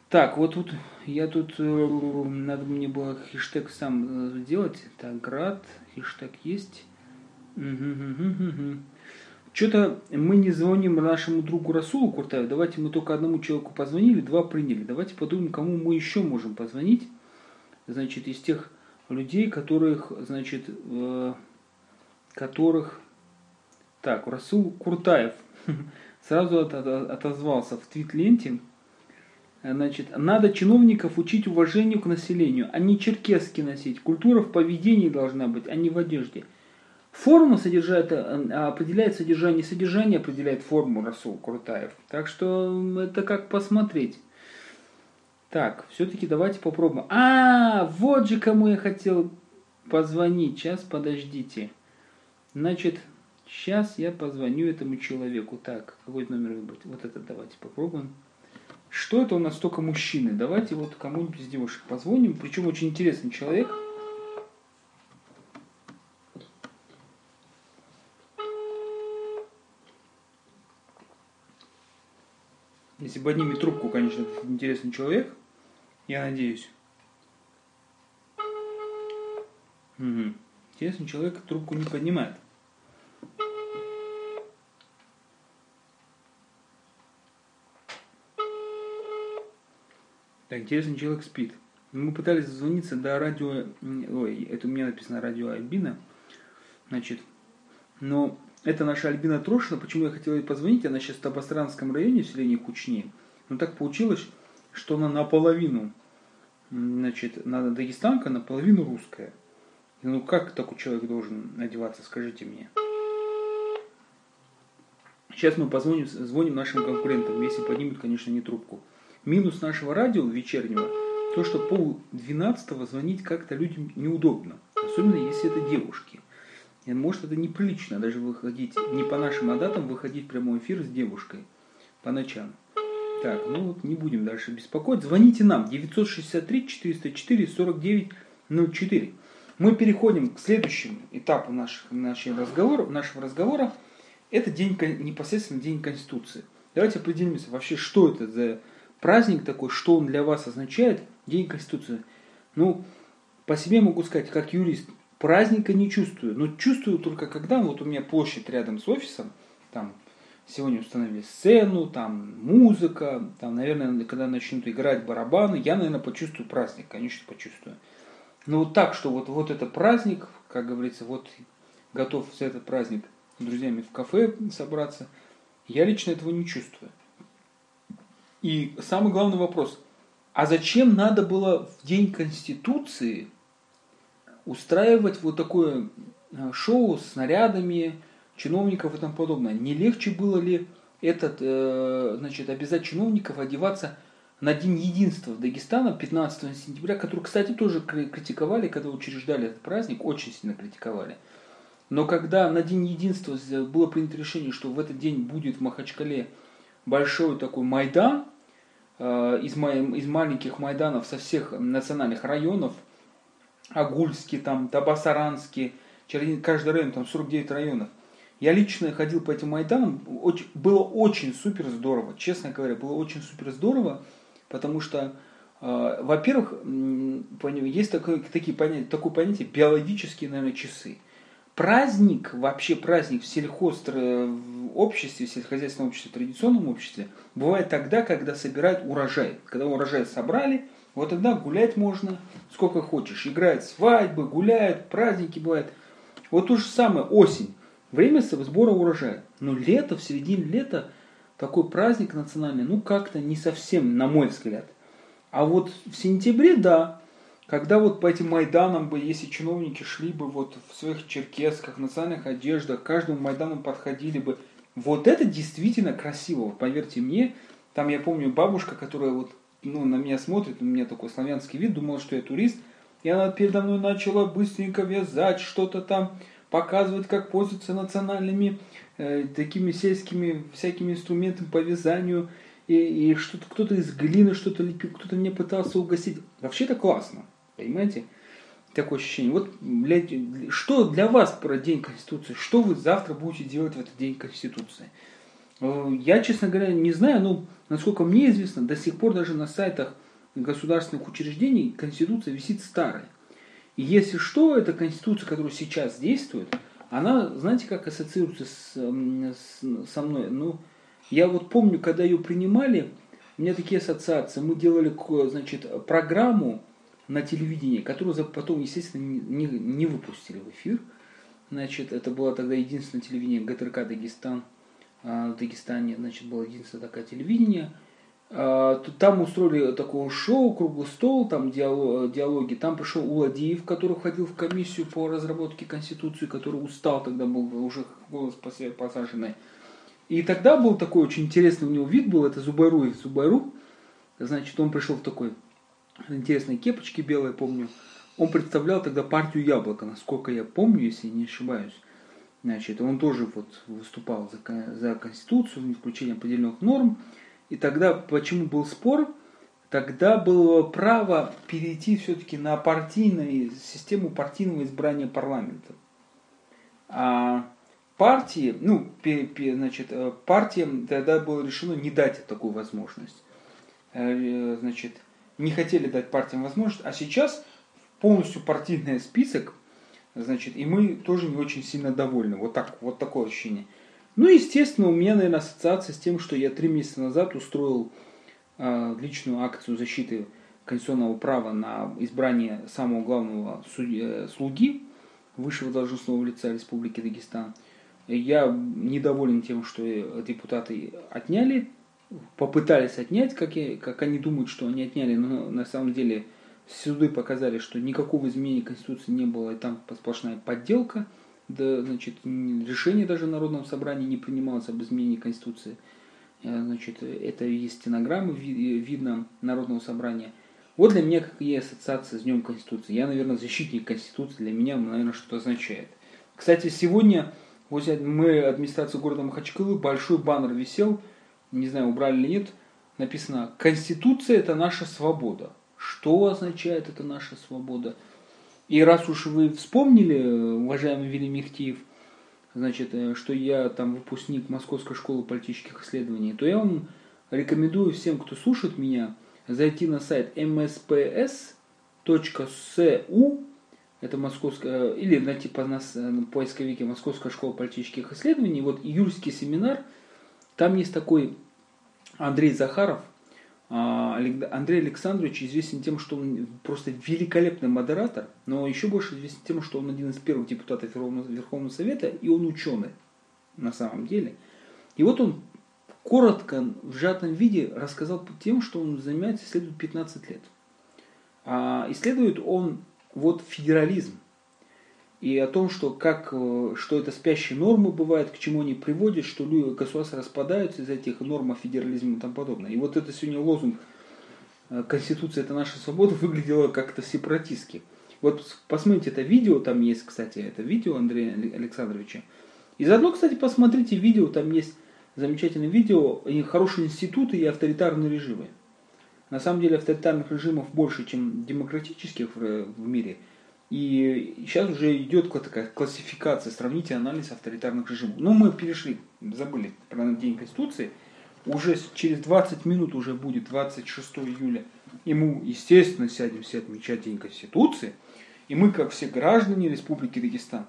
Так, вот тут, я тут, э, надо мне было хештег сам э, сделать. Так, град, хештег есть. Что-то мы не звоним нашему другу Расулу Куртаеву. Давайте мы только одному человеку позвонили, два приняли. Давайте подумаем, кому мы еще можем позвонить. Значит, из тех людей, которых, значит, э, которых, так, Расул Куртаев сразу отозвался в твит-ленте, значит, надо чиновников учить уважению к населению, а не черкески носить. Культура в поведении должна быть, а не в одежде. Форма содержает, э, определяет содержание, содержание определяет форму Расул Куртаев. Так что это как посмотреть. Так, все-таки давайте попробуем. А, вот же кому я хотел позвонить. Сейчас, подождите. Значит, сейчас я позвоню этому человеку. Так, какой номер выбрать? Вот это давайте попробуем. Что это у нас только мужчины? Давайте вот кому-нибудь из девушек позвоним. Причем очень интересный человек. Если бы поднимет трубку, конечно, интересный человек. Я надеюсь. Угу. Интересно, человек трубку не поднимает. Так, интересно, человек спит. Мы пытались звониться до радио... Ой, это у меня написано радио Альбина. Значит, но это наша Альбина Трошина. Почему я хотел ей позвонить? Она сейчас в Табастранском районе, в селении Кучни. Но так получилось, что она наполовину значит, дагестанка наполовину русская. Ну как такой человек должен одеваться, скажите мне. Сейчас мы позвоним, звоним нашим конкурентам, если поднимут, конечно, не трубку. Минус нашего радио вечернего, то, что пол двенадцатого звонить как-то людям неудобно. Особенно, если это девушки. И, может, это неприлично даже выходить, не по нашим адатам, выходить в прямой эфир с девушкой по ночам. Так, ну вот не будем дальше беспокоить. Звоните нам 963 404 49 04. Мы переходим к следующему этапу наших, наших разговоров, нашего разговора. Это день, непосредственно День Конституции. Давайте определимся вообще, что это за праздник такой, что он для вас означает, День Конституции. Ну, по себе могу сказать, как юрист, праздника не чувствую. Но чувствую только когда вот у меня площадь рядом с офисом, там Сегодня установили сцену, там музыка, там, наверное, когда начнут играть барабаны, я, наверное, почувствую праздник, конечно, почувствую. Но вот так, что вот, вот это праздник, как говорится, вот готов за этот праздник с друзьями в кафе собраться, я лично этого не чувствую. И самый главный вопрос, а зачем надо было в День Конституции устраивать вот такое э, шоу с снарядами, чиновников и тому подобное. Не легче было ли этот, э, значит, обязать чиновников одеваться на День единства Дагестана 15 сентября, который, кстати, тоже критиковали, когда учреждали этот праздник, очень сильно критиковали. Но когда на День единства было принято решение, что в этот день будет в Махачкале большой такой Майдан, э, из, из маленьких Майданов со всех национальных районов, Агульский, там, Табасаранский, каждый район, там 49 районов. Я лично ходил по этим Майданам, было очень супер здорово, честно говоря, было очень супер здорово, потому что, э, во-первых, есть такое, такие понятия, такое понятие биологические, наверное, часы. Праздник, вообще праздник в сельхоз в обществе, в сельскохозяйственном обществе, в традиционном обществе, бывает тогда, когда собирают урожай. Когда урожай собрали, вот тогда гулять можно сколько хочешь. Играют свадьбы, гуляют, праздники бывают. Вот то же самое осень. Время сбора урожая. Но лето, в середине лета, такой праздник национальный, ну как-то не совсем, на мой взгляд. А вот в сентябре, да, когда вот по этим Майданам бы, если чиновники шли бы вот в своих черкесках, национальных одеждах, каждому Майдану подходили бы, вот это действительно красиво, поверьте мне. Там я помню бабушка, которая вот ну, на меня смотрит, у меня такой славянский вид, думала, что я турист. И она передо мной начала быстренько вязать, что-то там показывать, как пользоваться национальными э, такими сельскими всякими инструментами по вязанию. И, и что-то кто-то из глины что-то лепил, кто-то меня пытался угостить. Вообще это классно, понимаете? Такое ощущение. Вот для, что для вас про День Конституции? Что вы завтра будете делать в этот День Конституции? Э, я, честно говоря, не знаю, но насколько мне известно, до сих пор даже на сайтах государственных учреждений Конституция висит старая. И если что, эта Конституция, которая сейчас действует, она, знаете, как ассоциируется с, с, со мной? Ну, я вот помню, когда ее принимали, у меня такие ассоциации. Мы делали, значит, программу на телевидении, которую потом, естественно, не, не выпустили в эфир. Значит, это было тогда единственное телевидение ГТРК Дагестан – а, в Дагестане, значит, было единственное такое телевидение. А, там устроили такое шоу, круглый стол, там диалоги. Там пришел Уладиев, который входил в комиссию по разработке Конституции, который устал, тогда был уже голос посаженный. И тогда был такой очень интересный у него вид был, это Зубайруев Зубайру. Значит, он пришел в такой интересной кепочке белой, помню. Он представлял тогда партию Яблоко, насколько я помню, если не ошибаюсь. Значит, он тоже вот выступал за, за Конституцию, включение определенных норм. И тогда, почему был спор? Тогда было право перейти все-таки на партийную систему партийного избрания парламента. А партии, ну, значит, э, партиям тогда было решено не дать такую возможность. Э, значит, не хотели дать партиям возможность, а сейчас полностью партийный список Значит, и мы тоже не очень сильно довольны. Вот, так, вот такое ощущение. Ну, естественно, у меня, наверное, ассоциация с тем, что я три месяца назад устроил э, личную акцию защиты конституционного права на избрание самого главного судьи, э, слуги высшего должностного лица Республики Дагестан. Я недоволен тем, что депутаты отняли, попытались отнять, как, я, как они думают, что они отняли, но на самом деле суды показали, что никакого изменения Конституции не было, и там сплошная подделка. Да, значит, решение даже в Народном собрании не принималось об изменении Конституции. Э, значит, это есть стенограммы, видно Народного собрания. Вот для меня какие ассоциации с Днем Конституции. Я, наверное, защитник Конституции. Для меня, наверное, что означает. Кстати, сегодня мы, администрации города Махачкалы, большой баннер висел, не знаю, убрали или нет, написано «Конституция – это наша свобода». Что означает эта наша свобода? И раз уж вы вспомнили, уважаемый Вилли Мехтиев, значит, э, что я там выпускник Московской школы политических исследований, то я вам рекомендую всем, кто слушает меня, зайти на сайт msps.su, это московская, или найти по нас э, на поисковике Московская школа политических исследований, вот июльский семинар, там есть такой Андрей Захаров, Андрей Александрович известен тем, что он просто великолепный модератор, но еще больше известен тем, что он один из первых депутатов Верховного Совета, и он ученый на самом деле. И вот он коротко, в сжатом виде рассказал тем, что он занимается, исследует 15 лет. А исследует он вот федерализм. И о том, что, как, э, что это спящие нормы бывают, к чему они приводят, что люди, государства распадаются из этих норм федерализма и тому подобное. И вот это сегодня лозунг э, «Конституция – это наша свобода» выглядело как-то сепаратистски. Вот посмотрите это видео, там есть, кстати, это видео Андрея Александровича. И заодно, кстати, посмотрите видео, там есть замечательное видео, хорошие институты и авторитарные режимы. На самом деле авторитарных режимов больше, чем демократических в, в мире – и сейчас уже идет такая классификация, сравнительный анализ авторитарных режимов. Но мы перешли, забыли про День Конституции. Уже через 20 минут уже будет 26 июля. И мы, естественно, сядем все отмечать День Конституции. И мы, как все граждане Республики Дагестан,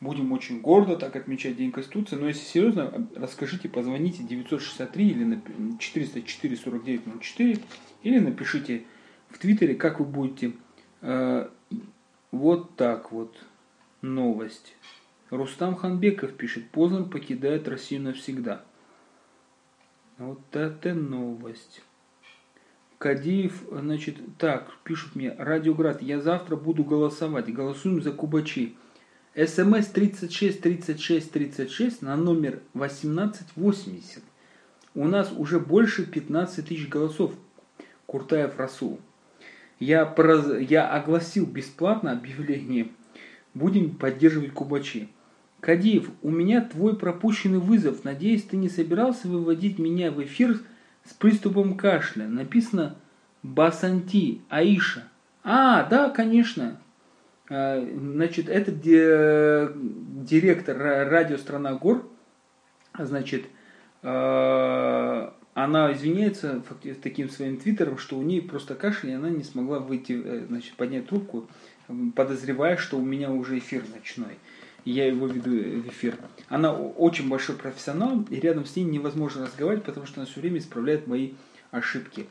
будем очень гордо так отмечать День Конституции. Но если серьезно, расскажите, позвоните 963 или на 404 49 04 или напишите в Твиттере, как вы будете э, вот так вот. Новость. Рустам Ханбеков пишет, Познер покидает Россию навсегда. Вот это новость. Кадиев, значит, так, пишут мне, Радиоград, я завтра буду голосовать, голосуем за Кубачи. СМС 36 36 36 на номер 1880. У нас уже больше 15 тысяч голосов. Куртаев Расул я, проз... я огласил бесплатно объявление. Будем поддерживать Кубачи. Кадиев, у меня твой пропущенный вызов. Надеюсь, ты не собирался выводить меня в эфир с приступом кашля. Написано Басанти, Аиша. А, да, конечно. А, значит, это директор радио «Страна гор». Значит, а, она извиняется таким своим твиттером, что у нее просто кашель, и она не смогла выйти, э, значит, поднять трубку, подозревая, что у меня уже эфир ночной. Я его веду в эфир. Она очень большой профессионал, и рядом с ней невозможно разговаривать, потому что она все время исправляет мои ошибки.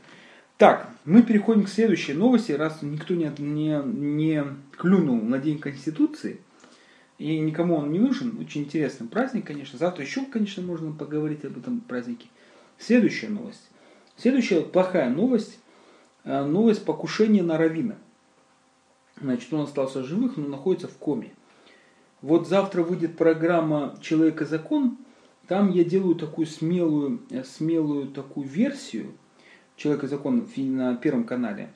Так, мы переходим к следующей новости. Раз никто не, не, не клюнул на День Конституции, и никому он не нужен, очень интересный праздник, конечно. Завтра еще, конечно, можно поговорить об этом празднике. Следующая новость. Следующая плохая новость. Э, новость покушения на Равина. Значит, он остался живых, но находится в коме. Вот завтра выйдет программа «Человек и закон». Там я делаю такую смелую, э, смелую такую версию «Человек и закон» на Первом канале.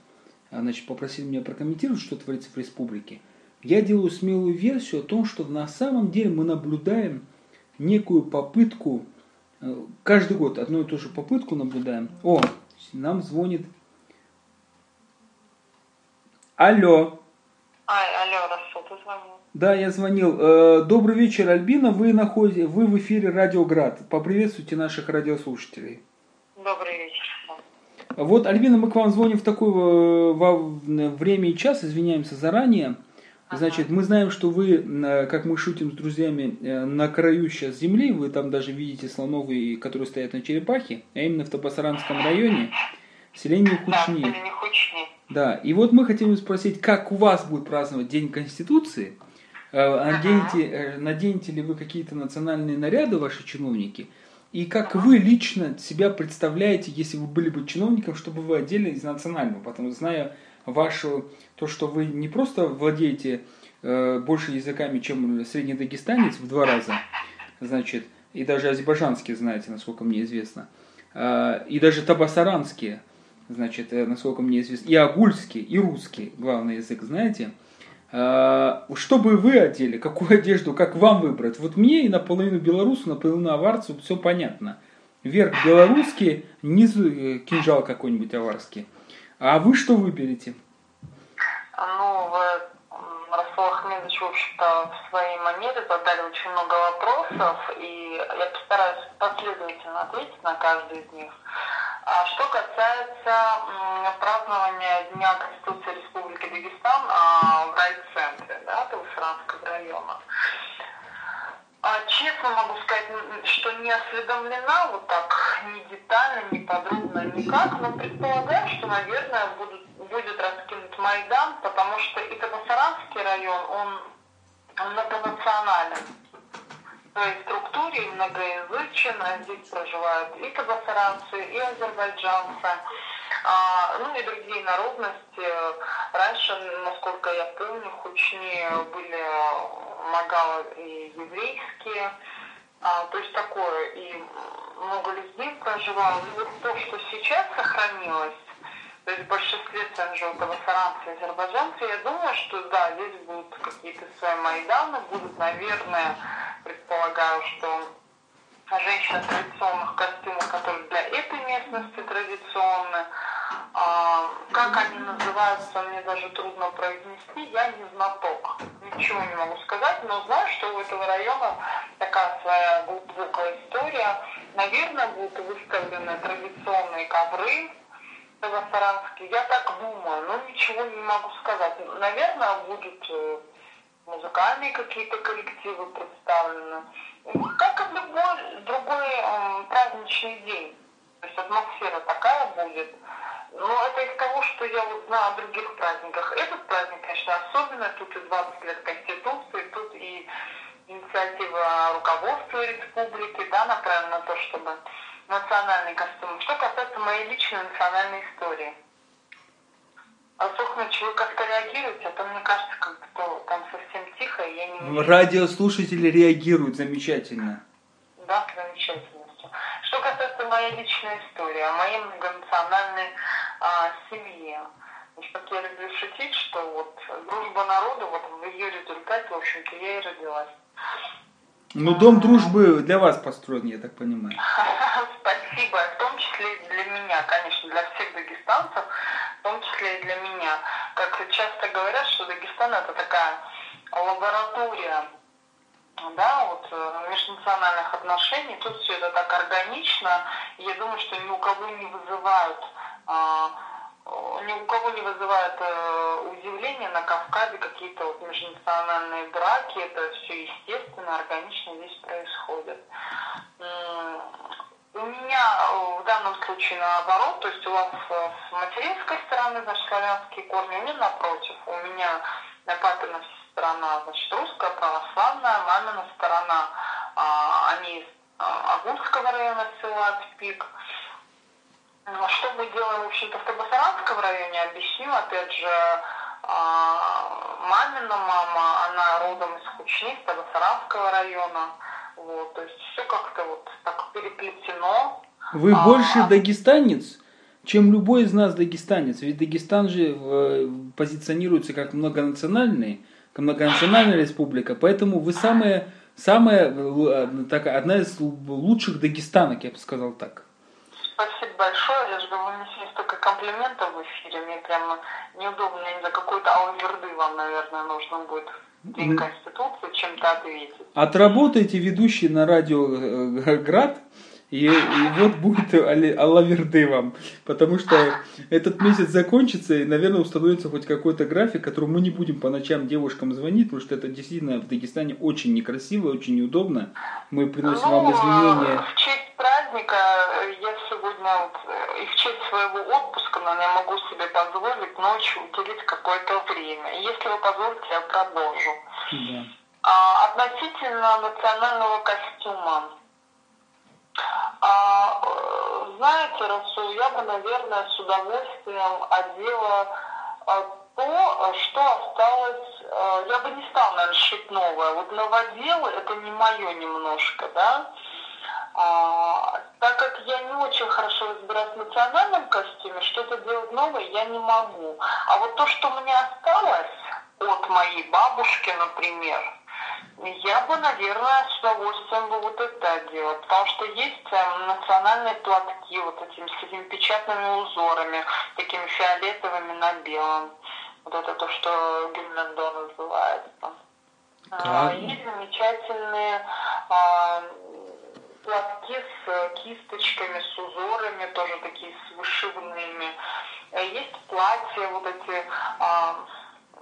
А, значит, попросили меня прокомментировать, что творится в республике. Я делаю смелую версию о том, что на самом деле мы наблюдаем некую попытку Каждый год одну и ту же попытку наблюдаем. О, нам звонит. Алло. Ай, алло, Расул, ты звонил? Да, я звонил. Э, добрый вечер, Альбина. Вы находите, вы в эфире Радиоград. Поприветствуйте наших радиослушателей. Добрый вечер. Вот, Альбина, мы к вам звоним в такое э, время и час, извиняемся заранее. Значит, мы знаем, что вы, как мы шутим с друзьями, э, на краю сейчас земли, вы там даже видите слоновые, которые стоят на черепахе, а именно в Табасаранском районе, селение Хучни. Да, и вот мы хотим спросить, как у вас будет праздновать День Конституции? Э, наденете, э, наденете ли вы какие-то национальные наряды, ваши чиновники? И как вы лично себя представляете, если вы были бы чиновником, чтобы вы одели из национального? Потому что, зная вашу, то, что вы не просто владеете э, больше языками, чем средний дагестанец в два раза, значит, и даже азербайджанские знаете, насколько мне известно, э, и даже табасаранские, значит, э, насколько мне известно, и агульский, и русский, главный язык, знаете, э, что бы вы одели, какую одежду, как вам выбрать? Вот мне и наполовину белорусу, наполовину аварцу все понятно. Верх белорусский, низу э, кинжал какой-нибудь аварский. А вы что выберете? Ну, Расул Ахмедович, в общем-то, в своей манере задали очень много вопросов, и я постараюсь последовательно ответить на каждый из них. А что касается празднования Дня Конституции Республики Дагестан а, в райцентре, да, Тавышранского района, честно могу сказать, что не осведомлена вот так ни детально, ни подробно, никак, но предполагаю, что, наверное, будут, будет раскинут Майдан, потому что и Катасаранский район, он многонационален в своей структуре многоязычен, здесь проживают и казахстанцы, и азербайджанцы, а, ну и другие народности. Раньше, насколько я помню, в Хучне были предполагала и еврейские, а, то есть такое, и много людей проживало. И вот то, что сейчас сохранилось, то есть в большинстве стран Желтого Саранца и Азербайджанца, я думаю, что да, здесь будут какие-то свои Майданы, будут, наверное, предполагаю, что женщины традиционных костюмах, которые для этой местности традиционны, как они называются, мне даже трудно произнести, я не знаток. Ничего не могу сказать, но знаю, что у этого района такая своя глубокая история. Наверное, будут выставлены традиционные ковры новосаранские. Я так думаю, но ничего не могу сказать. Наверное, будут э, музыкальные какие-то коллективы представлены. Как и в любой другой э, праздничный день. То есть атмосфера такая будет. Но это из того, что я вот о других праздниках. Этот праздник, конечно, особенно. Тут и 20 лет Конституции, тут и инициатива руководства республики, да, направлена на то, чтобы национальный костюм. Что касается моей личной национальной истории. А, Сухнович, вы как-то реагируете? А то, мне кажется, как-то там совсем тихо, и я не... Радиослушатели реагируют замечательно. Да, замечательно. Что касается моей личной истории, о моей многонациональной а, семье. Значит, как я люблю шутить, что вот дружба народа, вот в ее результате, в общем-то, я и родилась. Ну, дом дружбы для вас построен, я так понимаю. Спасибо, в том числе и для меня, конечно, для всех дагестанцев, в том числе и для меня. Как часто говорят, что Дагестан это такая лаборатория да, вот э, межнациональных отношений. Тут все это так органично. И я думаю, что ни у кого не вызывают а, ни у кого не вызывает э, удивления на Кавказе какие-то вот межнациональные браки, это все естественно, органично здесь происходит. У меня э, в данном случае наоборот, то есть у вас с материнской стороны, значит, славянские корни, у меня напротив, у меня на папина сторона, значит, русская, православная, мамина сторона, а, они из а, Агунского района села Пик. Ну, что мы делаем, в общем-то, в Табасаранском районе, объясню, опять же, а, мамина мама, она родом из Хучни, из Табасаранского района, вот, то есть все как-то вот так переплетено. Вы а, больше дагестанец, чем любой из нас дагестанец, ведь Дагестан же э, позиционируется как многонациональный, многонациональная республика, поэтому вы самая, самая э, так, одна из лучших дагестанок, я бы сказал так. Спасибо большое. Я говорю, мне сегодня столько комплиментов в эфире. Мне прямо неудобно. Мне за какой-то алверды вам, наверное, нужно будет День Конституции чем-то ответить. Отработайте ведущий на радио э, Град и, и вот будет Аллаверды вам. Потому что этот месяц закончится, и, наверное, установится хоть какой-то график, которым мы не будем по ночам девушкам звонить, потому что это действительно в Дагестане очень некрасиво, очень неудобно. Мы приносим ну, вам извинения. В честь праздника я сегодня вот, э, и в честь своего отпуска, но я могу себе позволить ночью уделить какое-то время. Если вы позволите, я продолжу. Да. А, относительно национального костюма. А, э, знаете, Расул, я бы, наверное, с удовольствием одела а, то, что осталось, а, я бы не стала, наверное, шить новое. Вот новоделы это не мое немножко, да. А, так как я не очень хорошо разбираюсь в национальном костюме, что-то делать новое я не могу. А вот то, что мне осталось от моей бабушки, например, я бы, наверное, с удовольствием бы вот это делала, потому что есть эм, национальные платки вот этими, с этими печатными узорами, такими фиолетовыми на белом. Вот это то, что Гюльмендо называется. А, есть замечательные а, платки с кисточками, с узорами, тоже такие с вышивными. Есть платья вот эти а,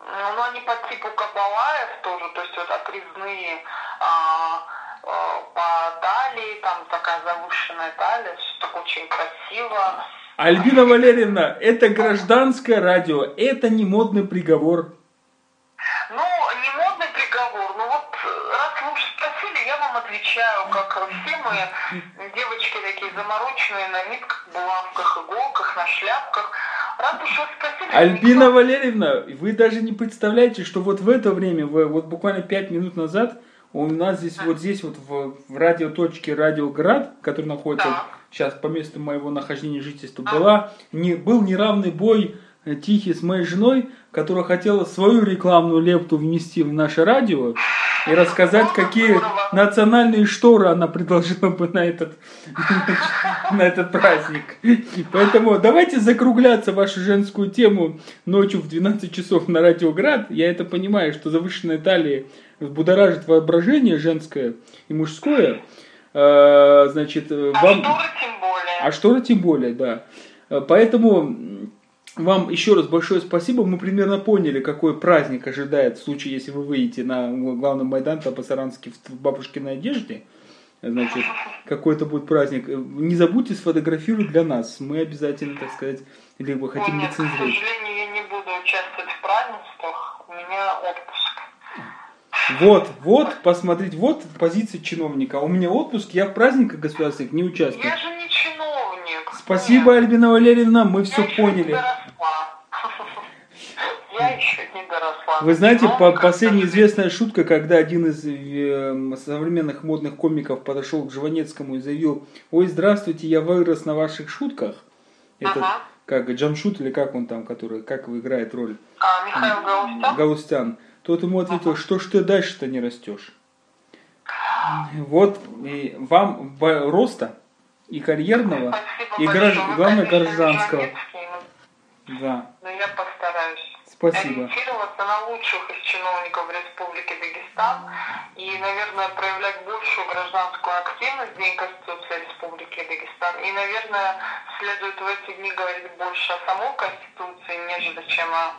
ну, они по типу кабалаев тоже, то есть вот отрезные а, а, по талии, там такая завышенная талия, все так очень красиво. Альбина Валерьевна, это гражданское радио, это не модный приговор. Ну, не модный приговор, ну вот раз вы уж спросили, я вам отвечаю, как все мы, девочки такие замороченные на нитках, булавках, иголках, на шляпках. Спросили. Альбина Валерьевна, вы даже не представляете, что вот в это время, в- вот буквально пять минут назад, у нас здесь, вот здесь вот в, в радиоточке Радиоград, который находится Так. сейчас по месту моего нахождения жительства, была, не, был неравный бой э, тихий с моей женой, которая хотела свою рекламную лепту внести в наше радио и рассказать, какие национальные шторы она предложила бы на этот, на этот праздник. Поэтому давайте закругляться вашу женскую тему ночью в 12 часов на Радиоград. Я это понимаю, что завышенная талия будоражит воображение женское и мужское. Э, Значит, А вам... шторы тем более. А шторы тем более, да. Поэтому вам еще раз большое спасибо. Мы примерно поняли, какой праздник ожидает в случае, если вы выйдете на главный Майдан по-сарански в бабушкиной одежде. Значит, какой это будет праздник. Не забудьте сфотографировать для нас. Мы обязательно, так сказать, либо хотим нет, к лицензировать. сожалению, я не буду участвовать в празднествах. У меня отпуск. Вот, вот, посмотреть, вот позиция чиновника. У меня отпуск, я в праздниках государственных не участвую. Я же не чиновник. Спасибо, Нет, Альбина Валерьевна, мы я все поняли. доросла. Я еще не доросла. Вы знаете, по Чиновником, последняя известная шутка, когда один из э, современных модных комиков подошел к Жванецкому и заявил, ой, здравствуйте, я вырос на ваших шутках. Это Ага. как Джамшут или как он там, который, как играет роль А, Михаил Галустян? Галустян. Тот ему ответил, что ж ты дальше-то не растешь. Вот и вам роста и карьерного, Спасибо и гражд- главное гражданского. Да, Но я постараюсь. Спасибо. ориентироваться на лучших из чиновников Республики Дагестан и, наверное, проявлять большую гражданскую активность в День Конституции Республики Дагестан. И, наверное, следует в эти дни говорить больше о самой Конституции, нежели чем о,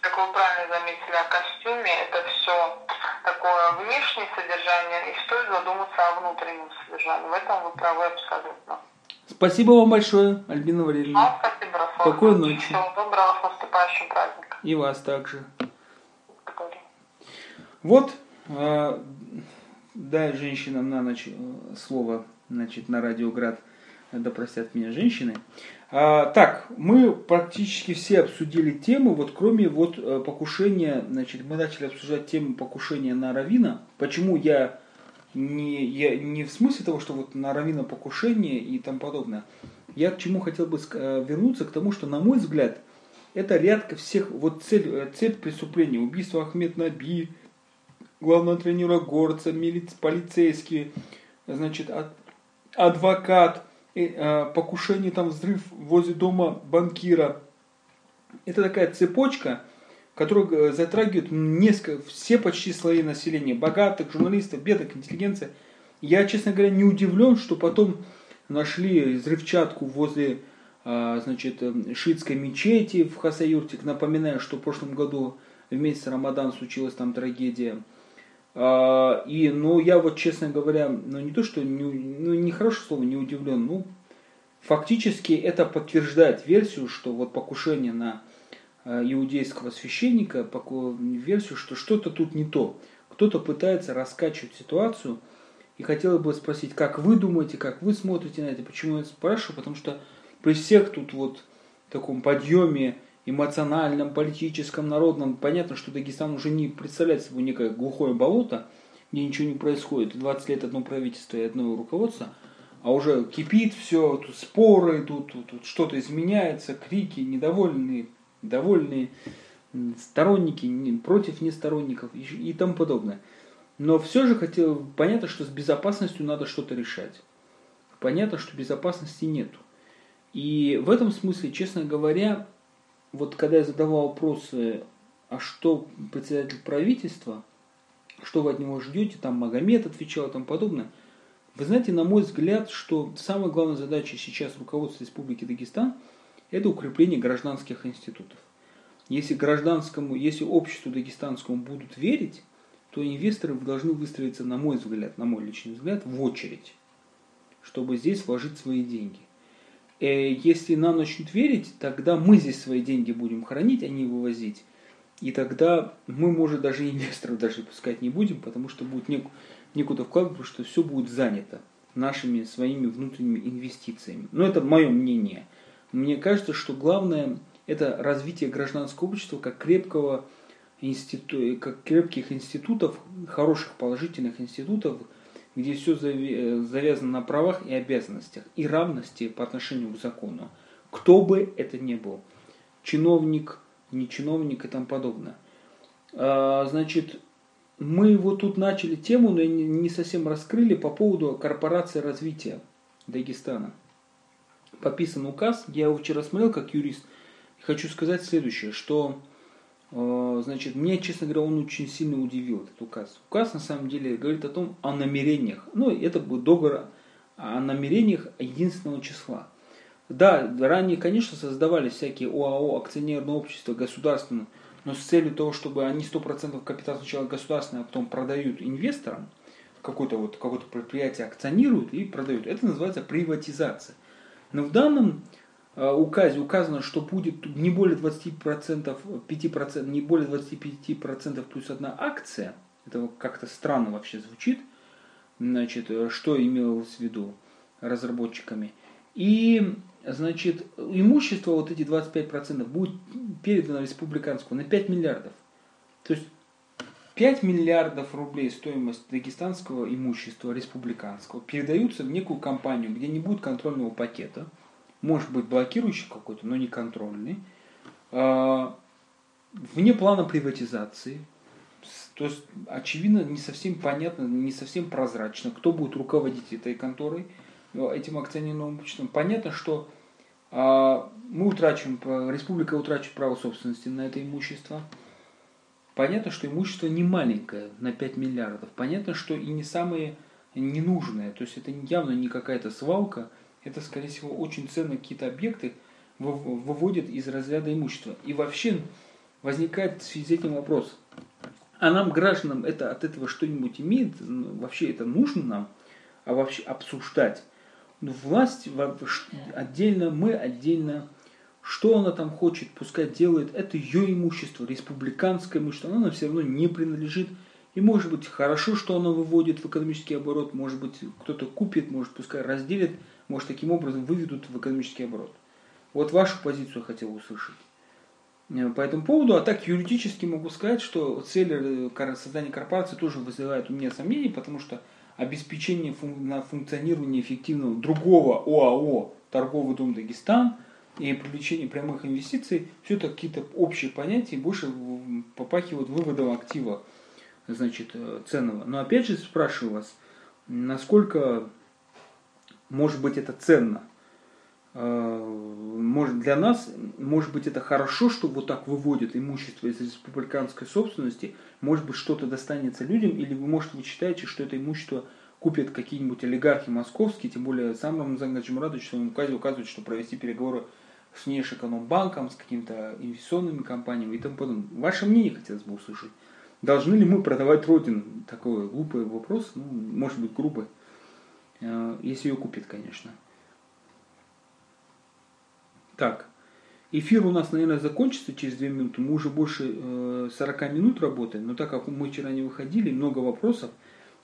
как вы правильно заметили, о костюме. Это все такое внешнее содержание, и стоит задуматься о внутреннем содержании. В этом вы правы абсолютно. Спасибо вам большое, Альбина Валерьевна. Вам спасибо, Рафаэль. Спокойной ночи. Всего доброго, с наступающим праздником. И вас также. Вот, э, дай женщинам на ночь э, слово, значит, на Радиоград, да простят меня женщины. А, так, мы практически все обсудили тему, вот кроме вот э, покушения, значит, мы начали обсуждать тему покушения на Равина. Почему я не, я не в смысле того, что вот на Равина покушение и тому подобное. Я к чему хотел бы э, вернуться, к тому, что, на мой взгляд, это ряд всех, вот цель, э, цепь преступлений, убийство Ахмед Наби, главного тренера Горца, милиц, полицейские, значит, ад- адвокат, э, покушение, там, взрыв возле дома банкира. Это такая цепочка, которая э, затрагивает несколько, все почти слои населения, богатых, журналистов, бедных, интеллигенция. Я, честно говоря, не удивлен, что потом нашли взрывчатку возле а, значит, э, шиитской мечети в Хасаюртик. Напоминаю, что в прошлом году в месяц Рамадан случилась там трагедия. А, И, ну, я вот, честно говоря, ну, не то, что, не, ну, не хорошее слово, не удивлен, ну, фактически это подтверждает версию, что вот покушение на э, иудейского священника, версию, что что-то тут не то. Кто-то пытается раскачивать ситуацию, и хотела бы спросить, как вы думаете, как вы смотрите на это, почему я спрашиваю, потому что при всех тут вот таком подъеме эмоциональном, политическом, народном, понятно, что Дагестан уже не представляет собой некое глухое болото, где ничего не происходит, 20 лет одно правительство и одно руководство, а уже кипит все, тут споры, тут, тут, тут что-то изменяется, крики, недовольные, довольные, сторонники, против несторонников и, и тому подобное. Но все же хотел, понятно, что с безопасностью надо что-то решать. Понятно, что безопасности нету. И в этом смысле, честно говоря, вот когда я задавал вопросы, а что председатель правительства, что вы от него ждете, там Магомед отвечал и тому подобное, вы знаете, на мой взгляд, что самая главная задача сейчас руководства Республики Дагестан – это укрепление гражданских институтов. Если гражданскому, если обществу дагестанскому будут верить, то инвесторы должны выстроиться, на мой взгляд, на мой личный взгляд, в очередь, чтобы здесь вложить свои деньги. Э, Если нам начнут верить, тогда мы здесь свои деньги будем хранить, а не вывозить. И тогда мы, может, даже инвесторов даже пускать не будем, потому что будет нек- некуда вкладывать, потому что все будет занято нашими своими внутренними инвестициями. Но это мое мнение. Мне кажется, что главное это развитие гражданского общества как крепкого институ, как крепких институтов, хороших положительных институтов, где все завязано на правах и обязанностях и равности по отношению к закону. Кто бы это ни был, чиновник, не чиновник и тому подобное. А, значит, мы вот тут начали тему, но не совсем раскрыли по поводу корпорации развития Дагестана. Подписан указ, я его вчера смотрел как юрист, хочу сказать следующее, что значит, меня, честно говоря, он очень сильно удивил, этот указ. Указ, на самом деле, говорит о том, о намерениях. Ну, это будет договор о намерениях единственного числа. Да, ранее, конечно, создавались всякие ОАО, акционерные общества, государственные, но с целью того, чтобы они 100% капитал сначала государственный, а потом продают инвесторам, какое-то вот, какое-то предприятие акционируют и продают. Это называется приватизация. Но в данном э, указе указано, что будет не более 20%, 5%, не более 25% плюс одна акция. Это как-то странно вообще звучит. Значит, э, что имелось в виду разработчиками. И значит, имущество, вот эти 25% будет передано республиканскому на 5 миллиардов. То есть 5 миллиардов рублей стоимость дагестанского имущества республиканского передаются в некую компанию, где не будет контрольного пакета, может быть блокирующий какой-то, но не контрольный, а, вне плана приватизации. То есть, очевидно, не совсем понятно, не совсем прозрачно, кто будет руководить этой конторой – этим акционерным обществом, понятно, что а, мы утрачиваем, республика утрачивает право собственности на это имущество. Понятно, что имущество не маленькое, на 5 миллиардов. Понятно, что и не самое ненужное. То есть это явно не какая-то свалка, это, скорее всего, очень ценные какие-то объекты выводят из разряда имущества. И вообще возникает в связи с этим вопрос, а нам, гражданам, это от этого что-нибудь имеет? Вообще это нужно нам? А вообще обсуждать? Ну, власть отдельно, мы отдельно. Что она там хочет, пускай делает, это ее имущество, республиканское имущество, оно нам все равно не принадлежит. И может быть хорошо, что она выводит в экономический оборот, может быть кто-то купит, может пускай разделит, может таким образом выведут в экономический оборот. Вот вашу позицию хотел услышать. Э, по этому поводу, а так юридически могу сказать, что цель э, создания корпорации тоже вызывает у меня сомнений, потому что обеспечение фун- на функционирование эффективного другого ОАО «Торговый дом Дагестан» и привлечение прямых инвестиций, все это какие-то общие понятия, больше попахивают выводом актива значит, э, ценного. Но опять же спрашиваю вас, насколько может быть это ценно? Э, может, для нас, может быть, это хорошо, что вот так выводят имущество из республиканской собственности, может быть, что-то достанется людям, или вы, может, вы считаете, что это имущество купят какие-нибудь олигархи московские, тем более сам Рамзан Гаджимурадович в своем указе указывает, что провести переговоры с внешэкономбанком, с какими-то инвестиционными компаниями и тому подобное. Ваше мнение хотелось бы услышать. Должны ли мы продавать Родину? Такой глупый вопрос, ну, может быть, грубый, если ее купит, конечно. Так, эфир у нас, наверное, закончится через 2 минуты. Мы уже больше 40 э, минут работаем, но так как мы вчера не выходили, много вопросов.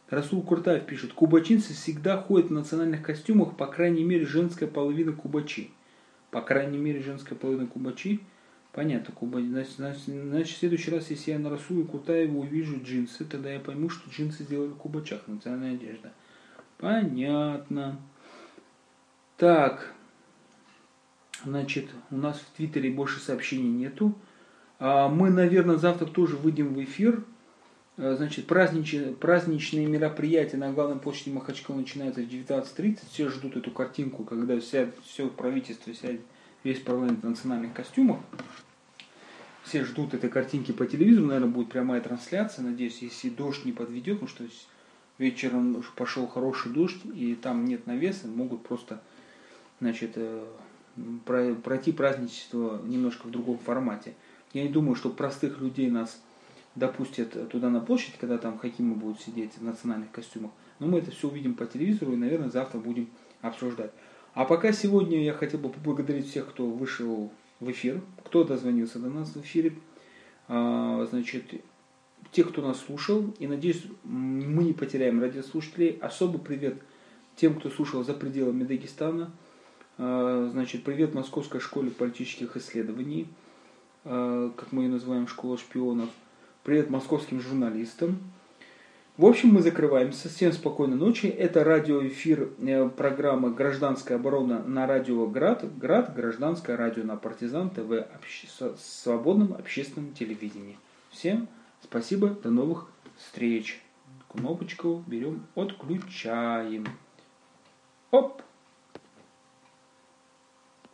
Расул Куртаев пишет, кубачинцы всегда ходят в национальных костюмах, по крайней мере, женская половина кубачи. По крайней мере, женская половина кубачи. Понятно, куба... значит, значит, значит, в следующий раз, если я на Расуле Куртаева увижу джинсы, тогда я пойму, что джинсы сделали в кубачах, национальная одежда. Понятно. Так, Значит, у нас в Твиттере больше сообщений нету. А мы, наверное, завтра тоже выйдем в эфир. А, значит, праздничные, праздничные мероприятия на главной площади Махачкала начинаются в 19.30. Все ждут эту картинку, когда вся, все правительство, вся, весь парламент в национальных костюмах. Все ждут этой картинки по телевизору. Наверное, будет прямая трансляция. Надеюсь, если дождь не подведет, потому что вечером пошел хороший дождь, и там нет навеса, могут просто значит, э, пройти праздничество немножко в другом формате. Я не думаю, что простых людей нас допустят туда на площадь, когда там хакимы будут сидеть в национальных костюмах. Но мы это все увидим по телевизору и, наверное, завтра будем обсуждать. А пока сегодня я хотел бы поблагодарить всех, кто вышел в эфир, кто дозвонился до нас в эфире. А, значит, тех, кто нас слушал. И надеюсь, мы не потеряем радиослушателей. Особый привет тем, кто слушал за пределами Дагестана. Э, значит, привет Московской школе политических исследований, э, как мы ее называем, школа шпионов. Привет московским журналистам. В общем, мы закрываемся. Всем спокойной ночи. Это радиоэфир э, программы «Гражданская оборона» на радио Град. Град, гражданское радио на Партизан ТВ, обще... свободном общественном телевидении. Всем спасибо, до новых встреч. Кнопочку берем, отключаем. Оп!